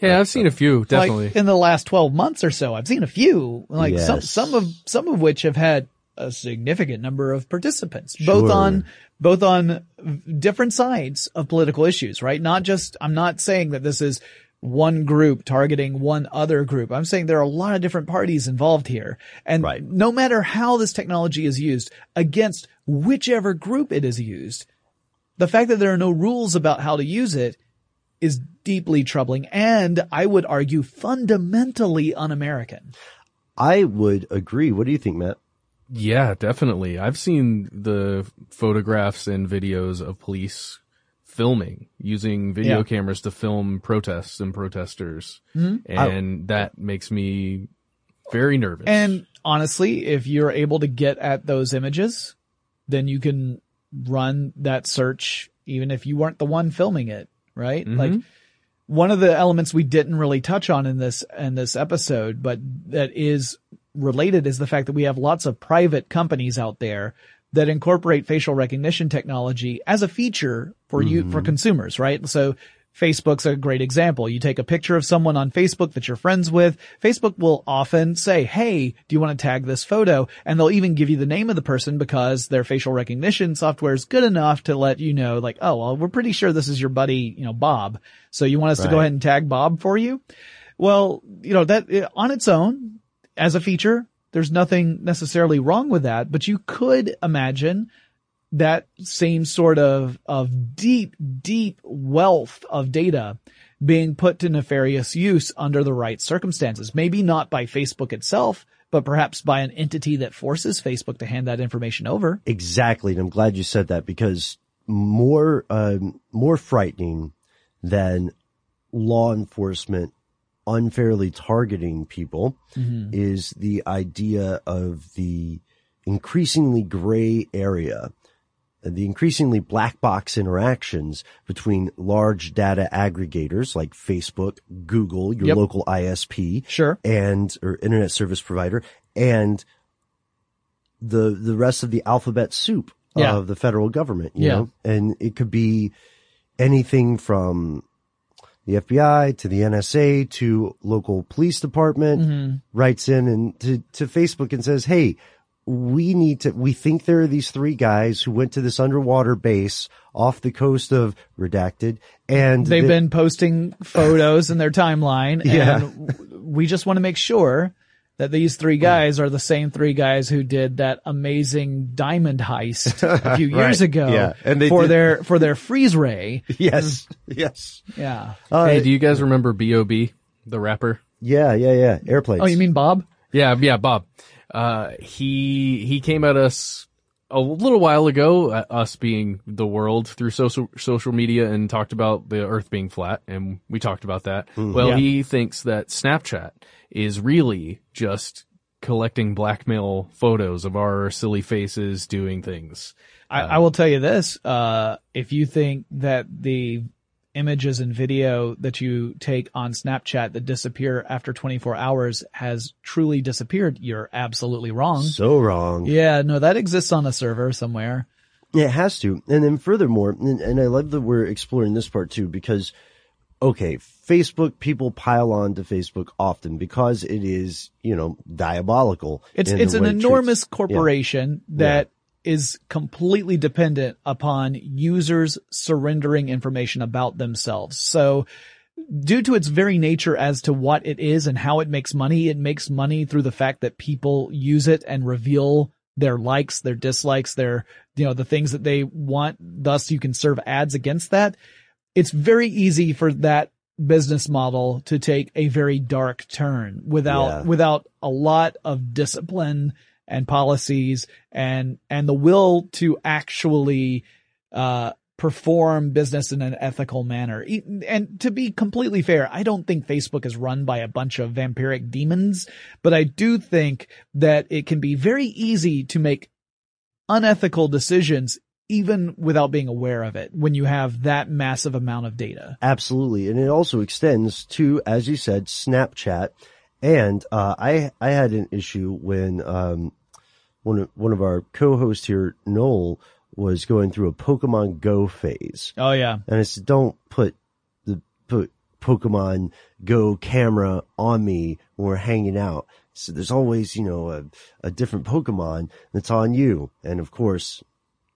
Yeah, I've seen a few, definitely. Like in the last 12 months or so, I've seen a few, like some, some of, some of which have had a significant number of participants, both on, both on different sides of political issues, right? Not just, I'm not saying that this is one group targeting one other group. I'm saying there are a lot of different parties involved here. And no matter how this technology is used against whichever group it is used, the fact that there are no rules about how to use it is deeply troubling and I would argue fundamentally un-American. I would agree. What do you think, Matt? Yeah, definitely. I've seen the photographs and videos of police filming using video Yeah. cameras to film protests and protesters. Mhm. And that makes me very nervous. And honestly, if you're able to get at those images, then you can run that search even if you weren't the one filming it, right? Mhm. Like one of the elements we didn't really touch on in this in this episode, but that is related is the fact that we have lots of private companies out there that incorporate facial recognition technology as a feature for you for mm-hmm. consumers, right? So Facebook's a great example. You take a picture of someone on Facebook that you're friends with. Facebook will often say, Hey, do you want to tag this photo? And they'll even give you the name of the person because their facial recognition software is good enough to let you know, like, oh, well, we're pretty sure this is your buddy, you know, Bob. So you want us to go ahead and tag Bob for you? Well, you know, that on its own, as a feature, there's nothing necessarily wrong with that, but you could imagine that same sort of, of deep, deep wealth of data being put to nefarious use under the right circumstances. Maybe not by Facebook itself, but perhaps by an entity that forces Facebook to hand that information over. Exactly. And I'm glad you said that because more, um, more frightening than law enforcement unfairly targeting people Mhm. is the idea of the increasingly gray area, the increasingly black box interactions between large data aggregators like Facebook, Google, your Yep. local ISP, Sure, and or internet service provider, and the the rest of the alphabet soup Yeah. of the federal government. You Yeah. know, and it could be anything from the FBI to the NSA to local police department Mhm. writes in and to, to Facebook and says, Hey, we need to, we think there are these three guys who went to this underwater base off the coast of redacted and They've the- been posting photos in their timeline and Yeah. w- we just want to make sure that these three guys are the same three guys who did that amazing diamond heist a few years Right. ago Yeah. And they for did- their for their freeze ray. yes, yes. Yeah. Uh, hey, do you guys remember B.O.B., the rapper? Yeah, yeah, yeah. Airplanes. Oh, you mean Bob? Yeah, yeah, Bob. Uh, he, he came at us a little while ago, uh, us being the world through social, social media and talked about the earth being flat and we talked about that. Mm-hmm. Well, Yeah. he thinks that Snapchat is really just collecting blackmail photos of our silly faces doing things. I, I will tell you this, uh, if you think that the images and video that you take on Snapchat that disappear after 24 hours has truly disappeared, you're absolutely wrong. So wrong. Yeah, no, that exists on a server somewhere. Yeah, it has to. And then furthermore, and, and I love that we're exploring this part too, because, okay, Facebook, people pile on to Facebook often because it is, you know, diabolical. It's it's an it treats- enormous Yeah. corporation that is completely dependent upon users surrendering information about themselves. So due to its very nature as to what it is and how it makes money, it makes money through the fact that people use it and reveal their likes, their dislikes, their, you know, the things that they want. Thus you can serve ads against that. It's very easy for that business model to take a very dark turn without, Yeah. without a lot of discipline and policies and, and the will to actually, uh, perform business in an ethical manner. And to be completely fair, I don't think Facebook is run by a bunch of vampiric demons, but I do think that it can be very easy to make unethical decisions even without being aware of it when you have that massive amount of data. Absolutely. And it also extends to, as you said, Snapchat. And, uh, I, I had an issue when, um, one of, one of our co-hosts here, Noel, was going through a Pokemon Go phase. Oh yeah. And I said, don't put the, put Pokemon Go camera on me when we're hanging out. So there's always, you know, a, a different Pokemon that's on you. And of course,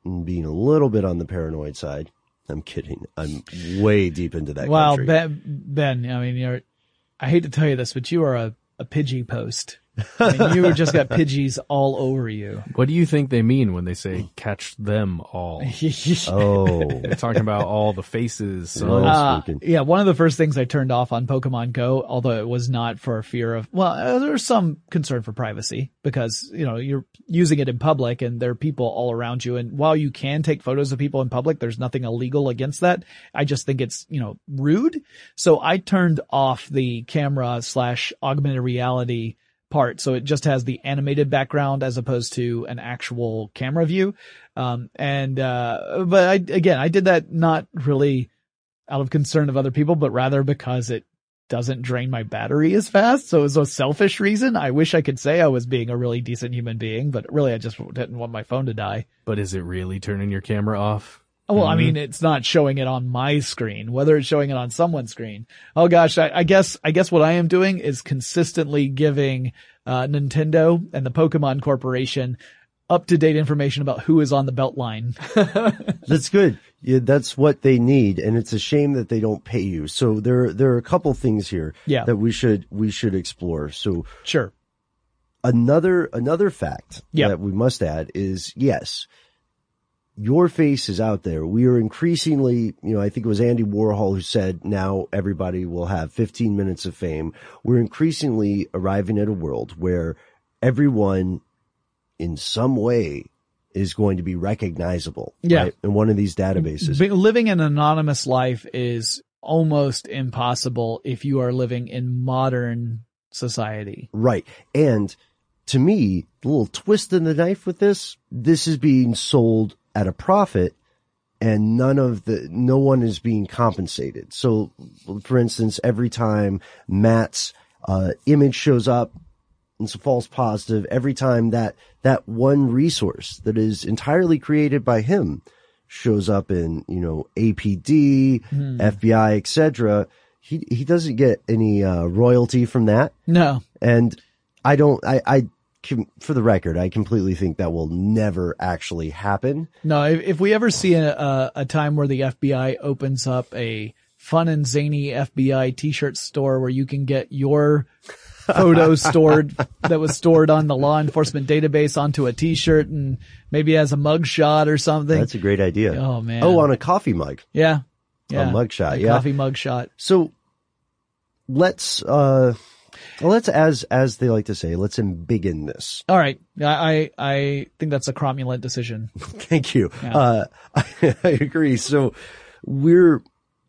being a little bit on the paranoid side, I'm kidding. I'm way deep into that Well, country. Ben, Ben, I mean, you're, I hate to tell you this, but you are a, a Pidgey post. I mean, you just got Pidgeys all over you. What do you think they mean when they say catch them all? oh, They're talking about all the faces. So Uh, yeah, one of the first things I turned off on Pokemon Go, although it was not for fear of, well, uh, there's some concern for privacy because, you know, you're using it in public and there are people all around you. And while you can take photos of people in public, there's nothing illegal against that. I just think it's, you know, rude. So I turned off the camera slash augmented reality part. So it just has the animated background as opposed to an actual camera view. Um, and, uh, but I, again, I did that not really out of concern of other people, but rather because it doesn't drain my battery as fast. So it was a selfish reason. I wish I could say I was being a really decent human being, but really I just didn't want my phone to die. But is it really turning your camera off? Well, I Mhm. mean, it's not showing it on my screen, whether it's showing it on someone's screen. Oh gosh, I, I guess, I guess what I am doing is consistently giving, uh, Nintendo and the Pokemon Corporation up to date information about who is on the belt line. That's good. Yeah, that's what they need, and it's a shame that they don't pay you. So there, there are a couple things here Yeah. that we should we should explore. So Sure. another another fact Yeah. that we must add is yes, your face is out there. We are increasingly, you know, I think it was Andy Warhol who said now everybody will have 15 minutes of fame. We're increasingly arriving at a world where everyone in some way is going to be recognizable Yeah. right, in one of these databases. Be- living an anonymous life is almost impossible if you are living in modern society. Right. And to me, the little twist in the knife with this, this is being sold at a profit and none of the, no one is being compensated. So for instance, every time Matt's, uh, image shows up, it's a false positive. Every time that, that one resource that is entirely created by him shows up in, you know, APD, Hmm. FBI, etc., he, he doesn't get any, uh, royalty from that. No. And I don't, I, I, for the record, I completely think that will never actually happen. No, if, if we ever see a, a, a time where the FBI opens up a fun and zany FBI t-shirt store where you can get your photo stored that was stored on the law enforcement database onto a t-shirt and maybe as a mugshot or something. That's a great idea. Oh man. Oh, on a coffee mug. yeah. Yeah. A mugshot. A yeah. coffee mug shot. So let's, uh, well, let's, as, as they like to say, let's embiggen this. All right. I, I, I think that's a cromulent decision. Thank you. Yeah. Uh, I, I agree. So we're,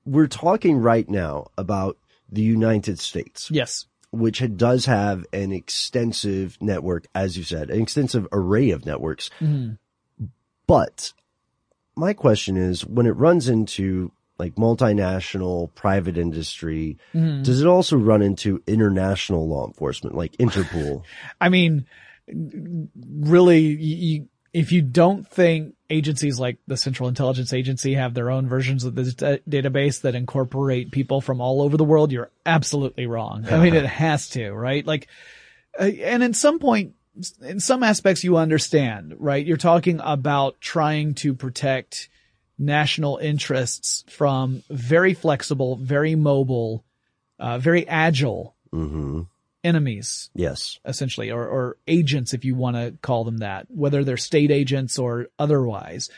we're talking right now about the United States. Yes. Which does have an extensive network, as you said, an extensive array of networks. Mhm. But my question is when it runs into like multinational private industry, Mhm. does it also run into international law enforcement like Interpol? I mean, really, you, if you don't think agencies like the Central Intelligence Agency have their own versions of this da- database that incorporate people from all over the world, you're absolutely wrong. I mean, it has to, right? Like, uh, and in some point, in some aspects you understand, right? You're talking about trying to protect national interests from very flexible, very mobile, uh, very agile mm-hmm. enemies Yes. essentially, or, or agents, if you want to call them that, whether they're state agents or otherwise.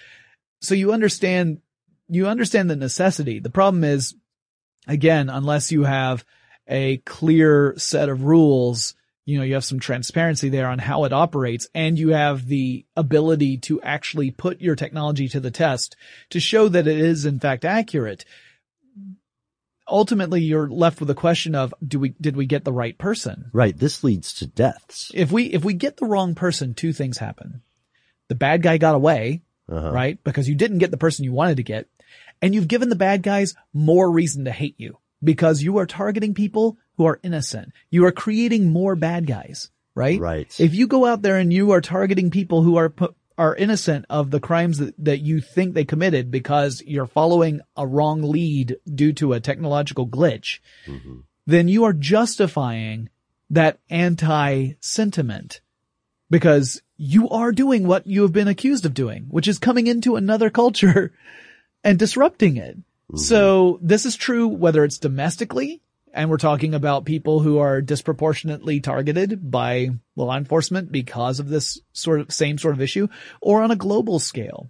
So you understand, you understand the necessity. The problem is, again, unless you have a clear set of rules, you know, you have some transparency there on how it operates and you have the ability to actually put your technology to the test to show that it is in fact accurate. Ultimately, you're left with the question of, do we, did we get the right person? Right. This leads to deaths. if we if we get the wrong person, two things happen. The bad guy got away, Uh-huh. right? Because you didn't get the person you wanted to get, and you've given the bad guys more reason to hate you because you are targeting people who are innocent. You are creating more bad guys, right? Right. If you go out there and you are targeting people who are are innocent of the crimes that, that you think they committed because you're following a wrong lead due to a technological glitch, mm-hmm. then you are justifying that anti sentiment because you are doing what you have been accused of doing, which is coming into another culture and disrupting it. Mm-hmm. So this is true whether it's domestically and we're talking about people who are disproportionately targeted by law enforcement because of this sort of same sort of issue or on a global scale.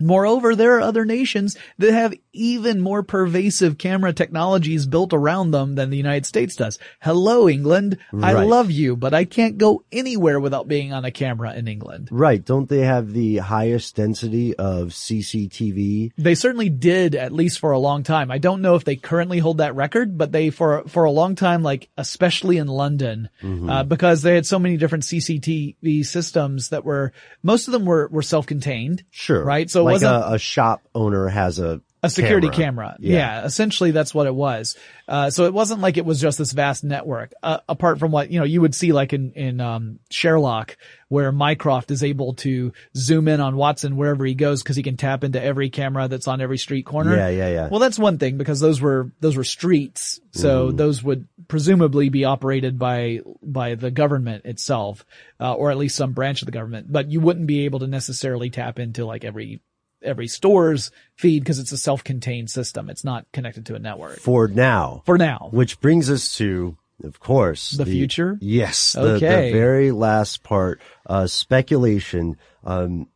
Moreover, there are other nations that have even more pervasive camera technologies built around them than the United States does. Hello, England. I love you, but I can't go anywhere without being on a camera in England. Right. Don't they have the highest density of CCTV? They certainly did, at least for a long time. I don't know if they currently hold that record, but they, for, for a long time, like, especially in London, Mhm. uh, because they had so many different CCTV systems that were, most of them were, were self-contained. Sure. Right? So it like wasn't, a, a shop owner has a a security camera. Yeah. essentially that's what it was. Uh, so it wasn't like it was just this vast network, uh, apart from what, you know, you would see like in, in, um, Sherlock, where Mycroft is able to zoom in on Watson wherever he goes because he can tap into every camera that's on every street corner. Yeah, yeah, yeah. Well, that's one thing because those were, those were streets. So Mhm. those would presumably be operated by, by the government itself, uh, or at least some branch of the government, but you wouldn't be able to necessarily tap into like every, every store's feed because it's a self-contained system. It's not connected to a network. For now. For now. Which brings us to, of course, The future? Yes. The, Okay. the very last part, uh, speculation. Um,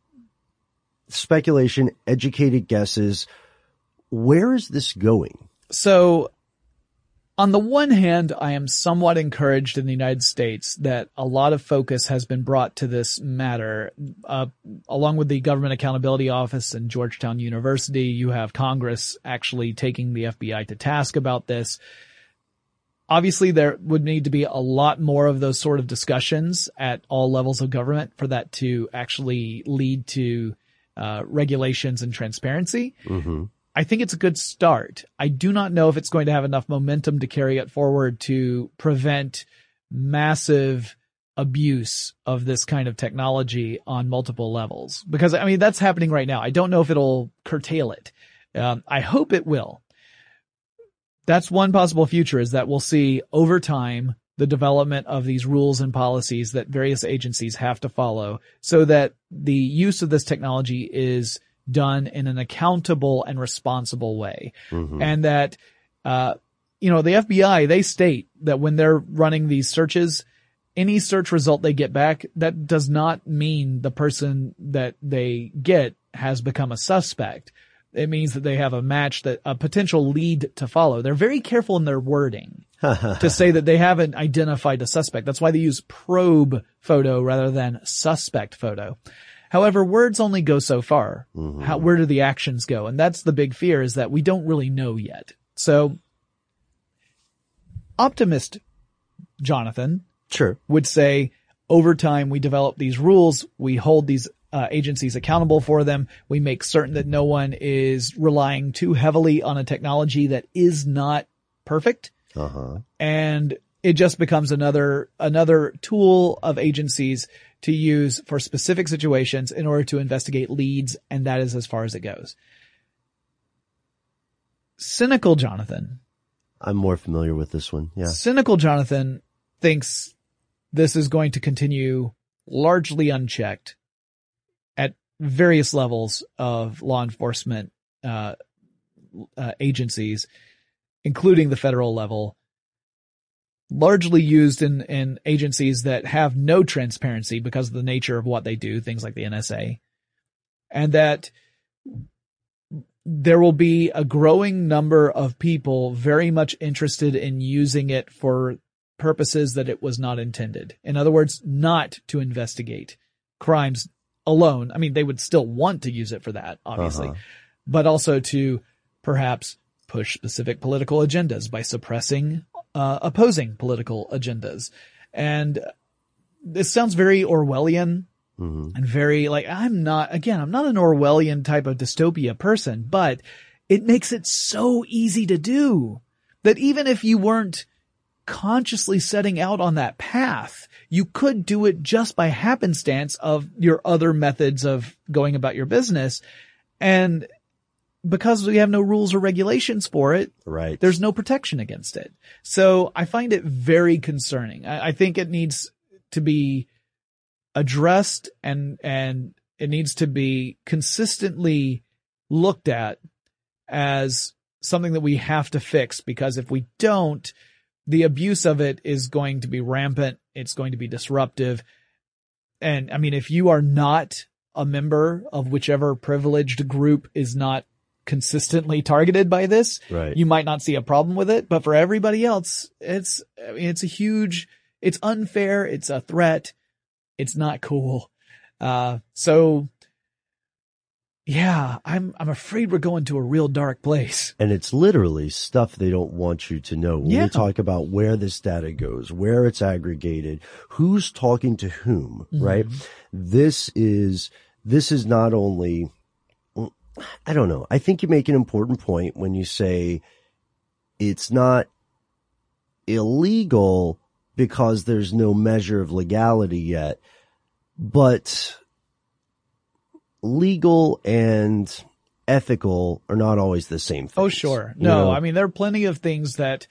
speculation, educated guesses. Where is this going? So on the one hand, I am somewhat encouraged in the United States that a lot of focus has been brought to this matter. Uh, along with the Government Accountability Office and Georgetown University, you have Congress actually taking the FBI to task about this. Obviously, there would need to be a lot more of those sort of discussions at all levels of government for that to actually lead to uh, regulations and transparency. Mm-hmm. I think it's a good start. I do not know if it's going to have enough momentum to carry it forward to prevent massive abuse of this kind of technology on multiple levels. Because, I mean, that's happening right now. I don't know if it'll curtail it. Um, I hope it will. That's one possible future is that we'll see over time the development of these rules and policies that various agencies have to follow so that the use of this technology is done in an accountable and responsible way. Mm-hmm. And that, uh, you know, the FBI, they state that when they're running these searches, any search result they get back, that does not mean the person that they get has become a suspect. It means that they have a match that a potential lead to follow. They're very careful in their wording to say that they haven't identified a suspect. That's why they use probe photo rather than suspect photo. However, words only go so far. Mm-hmm. How, where do the actions go? And that's the big fear is that we don't really know yet. So optimist Jonathan sure would say over time we develop these rules, we hold these uh, agencies accountable for them. We make certain that no one is relying too heavily on a technology that is not perfect. Uh-huh. And it just becomes another, another tool of agencies to use for specific situations in order to investigate leads. And that is as far as it goes. Cynical Jonathan. I'm more familiar with this one. Yeah. Cynical Jonathan thinks this is going to continue largely unchecked at various levels of law enforcement uh, uh, agencies, including the federal level, largely used in, in agencies that have no transparency because of the nature of what they do, things like the NSA, and that there will be a growing number of people very much interested in using it for purposes that it was not intended. In other words, not to investigate crimes alone. I mean, they would still want to use it for that, obviously, Uh-huh. but also to perhaps push specific political agendas by suppressing uh, opposing political agendas. And this sounds very Orwellian Mm-hmm. and very like, I'm not, again, I'm not an Orwellian type of dystopia person, but it makes it so easy to do that even if you weren't consciously setting out on that path, you could do it just by happenstance of your other methods of going about your business. And because we have no rules or regulations for it, right. there's no protection against it. So I find it very concerning. I, I think it needs to be addressed and, and it needs to be consistently looked at as something that we have to fix because if we don't, the abuse of it is going to be rampant. It's going to be disruptive. And I mean, if you are not a member of whichever privileged group is not consistently targeted by this, Right. you might not see a problem with it. But for everybody else, it's, I mean, it's a huge, it's unfair. It's a threat. It's not cool. Uh, so yeah, I'm, I'm afraid we're going to a real dark place. And it's literally stuff they don't want you to know. When Yeah. you talk about where this data goes, where it's aggregated, who's talking to whom, right? This is, this is not only, I don't know. I think you make an important point when you say it's not illegal because there's no measure of legality yet, but legal and ethical are not always the same thing. Oh, sure. You No, know? I mean, there are plenty of things that,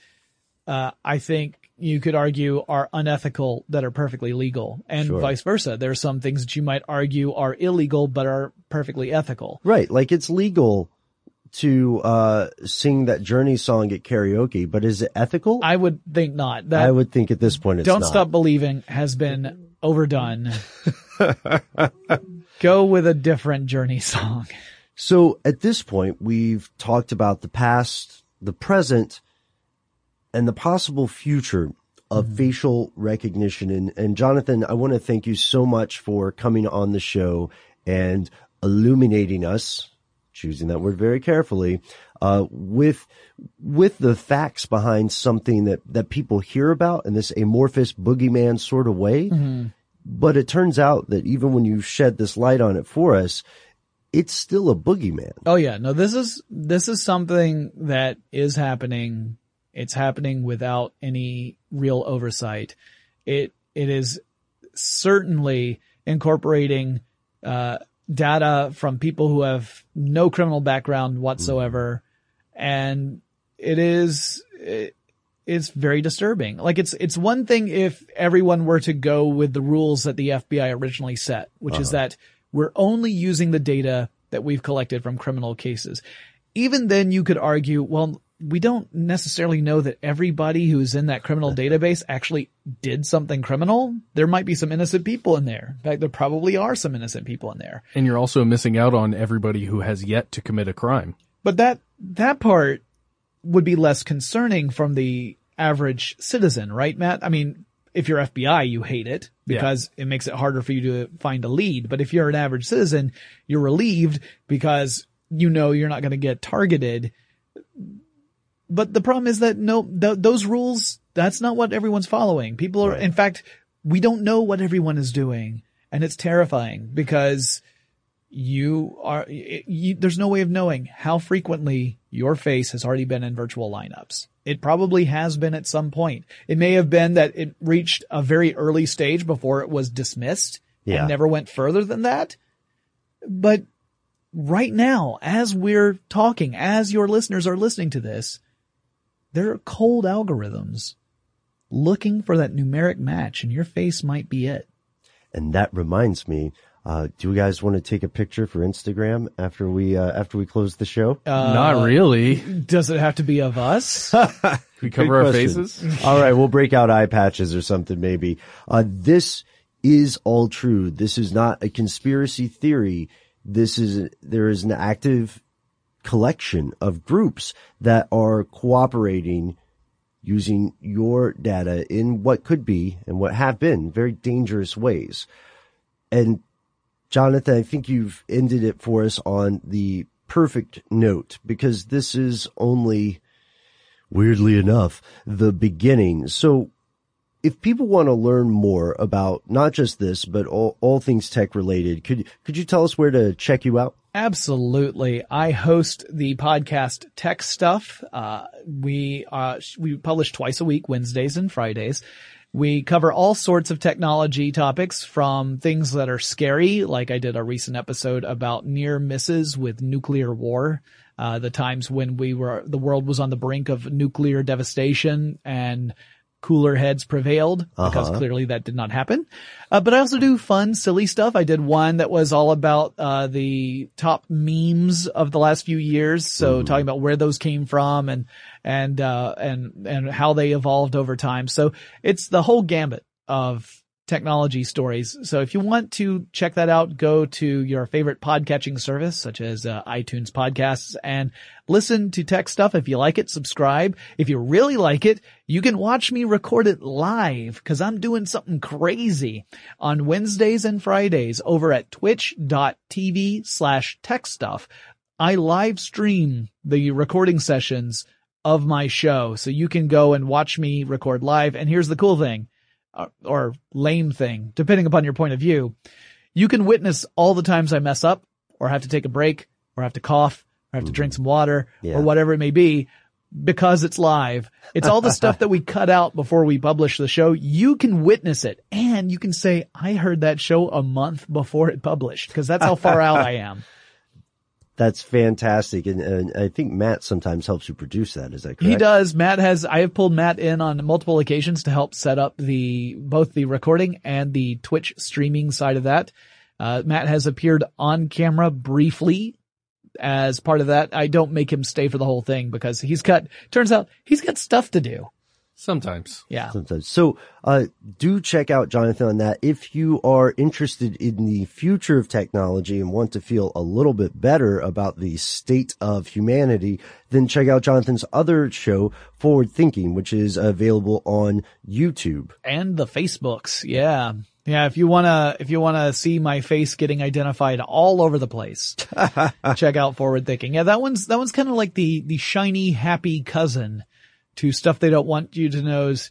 uh, I think you could argue are unethical that are perfectly legal and Sure. vice versa. There are some things that you might argue are illegal but are perfectly ethical. Right. Like it's legal to uh sing that Journey song at karaoke, but is it ethical? I would think not. That I would think at this point it's Don't not. Stop Believing has been overdone. Go with a different Journey song. So at this point, we've talked about the past, the present, and the possible future of Mm-hmm. facial recognition. And, and Jonathan, I want to thank you so much for coming on the show and illuminating us, choosing that word very carefully, uh, with, with the facts behind something that, that people hear about in this amorphous boogeyman sort of way. Mm-hmm. But it turns out that even when you shed this light on it for us, it's still a boogeyman. Oh yeah, no, this is, this is something that is happening. It's happening without any real oversight. It, it is certainly incorporating, uh, data from people who have no criminal background whatsoever. And it is, it, it's very disturbing. Like it's, it's one thing if everyone were to go with the rules that the FBI originally set, which is that we're only using the data that we've collected from criminal cases. Even then you could argue, well, we don't necessarily know that everybody who's in that criminal database actually did something criminal. There might be some innocent people in there. In fact, there probably are some innocent people in there. And you're also missing out on everybody who has yet to commit a crime. But that, that part would be less concerning from the average citizen, right, Matt? I mean, if you're FBI, you hate it because it makes it harder for you to find a lead. But if you're an average citizen, you're relieved because you know you're not going to get targeted. But the problem is that no, th- those rules, that's not what everyone's following. People are, in fact, we don't know what everyone is doing and it's terrifying because you are, you, there's no way of knowing how frequently your face has already been in virtual lineups. It probably has been at some point. It may have been that it reached a very early stage before it was dismissed Yeah. and never went further than that. But right now, as we're talking, as your listeners are listening to this, there are cold algorithms looking for that numeric match and your face might be it. And that reminds me, uh, do you guys want to take a picture for Instagram after we, uh, after we close the show? Not really. Does it have to be of us? We cover Good our question. faces. All right, we'll break out eye patches or something maybe. Uh, this is all true. This is not a conspiracy theory. This is, there is an active collection of groups that are cooperating using your data in what could be and what have been very dangerous ways. And Jonathan, I think you've ended it for us on the perfect note because this is only weirdly enough, the beginning. So if people want to learn more about not just this, but all, all things tech related, could, could you tell us where to check you out? Absolutely. I host the podcast Tech Stuff. Uh, we, uh, we publish twice a week, Wednesdays and Fridays. We cover all sorts of technology topics from things that are scary, like I did a recent episode about near misses with nuclear war. Uh, the times when we were, the world was on the brink of nuclear devastation and cooler heads prevailed because Uh-huh. clearly that did not happen. Uh, but I also do fun, silly stuff. I did one that was all about, uh, the top memes of the last few years. So talking about where those came from and, and, uh, and, and how they evolved over time. So it's the whole gambit of technology stories. So if you want to check that out, go to your favorite podcatching service, such as uh, iTunes podcasts and listen to tech stuff. If you like it, subscribe. If you really like it, you can watch me record it live because I'm doing something crazy on Wednesdays and Fridays over at twitch.tv slash tech stuff. I live stream the recording sessions of my show. So you can go and watch me record live. And here's the cool thing Uh, or lame thing, depending upon your point of view. You can witness all the times I mess up or have to take a break or have to cough or have to drink mm. some water Yeah. or whatever it may be because it's live. It's all the stuff that we cut out before we publish the show. You can witness it and you can say, I heard that show a month before it published because that's how far out I am. That's fantastic. And, and I think Matt sometimes helps you produce that. Is that correct? He does. Matt has, I have pulled Matt in on multiple occasions to help set up the, both the recording and the Twitch streaming side of that. Uh, Matt has appeared on camera briefly as part of that. I don't make him stay for the whole thing because he's got, turns out he's got stuff to do. Sometimes. Yeah. Sometimes. So, uh, do check out Jonathan on that. If you are interested in the future of technology and want to feel a little bit better about the state of humanity, then check out Jonathan's other show, Forward Thinking, which is available on YouTube. And the Facebooks. Yeah. Yeah. If you want to, if you want to see my face getting identified all over the place, check out Forward Thinking. Yeah. That one's, that one's kind of like the, the shiny, happy cousin to stuff they don't want you to know's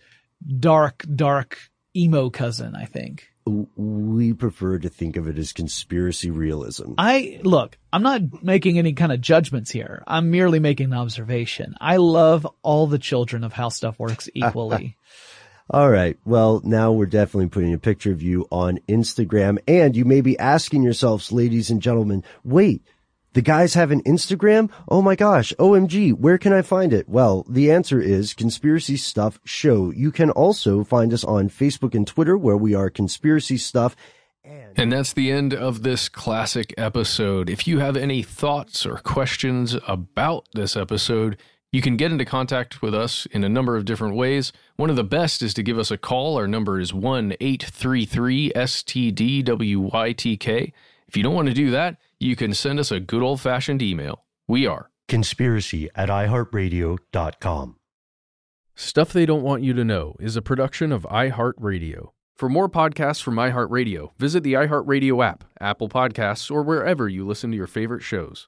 dark, dark emo cousin, I think. We prefer to think of it as conspiracy realism. I look, I'm not making any kind of judgments here. I'm merely making an observation. I love all the children of how stuff works equally. All right. Well, now we're definitely putting a picture of you on Instagram and you may be asking yourselves, ladies and gentlemen, wait, the guys have an Instagram? Oh my gosh. OMG. Where can I find it? Well, the answer is Conspiracy Stuff Show. You can also find us on Facebook and Twitter where we are Conspiracy Stuff. And that's the end of this classic episode. If you have any thoughts or questions about this episode, you can get into contact with us in a number of different ways. One of the best is to give us a call. Our number is 1 833 STDWYTK. If you don't want to do that, you can send us a good old fashioned email. We are conspiracy at iHeartRadio.com. Stuff They Don't Want You to Know is a production of iHeartRadio. For more podcasts from iHeartRadio, visit the iHeartRadio app, Apple Podcasts, or wherever you listen to your favorite shows.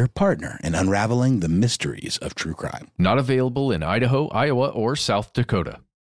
your partner in unraveling the mysteries of true crime. Not available in Idaho, Iowa, or South Dakota.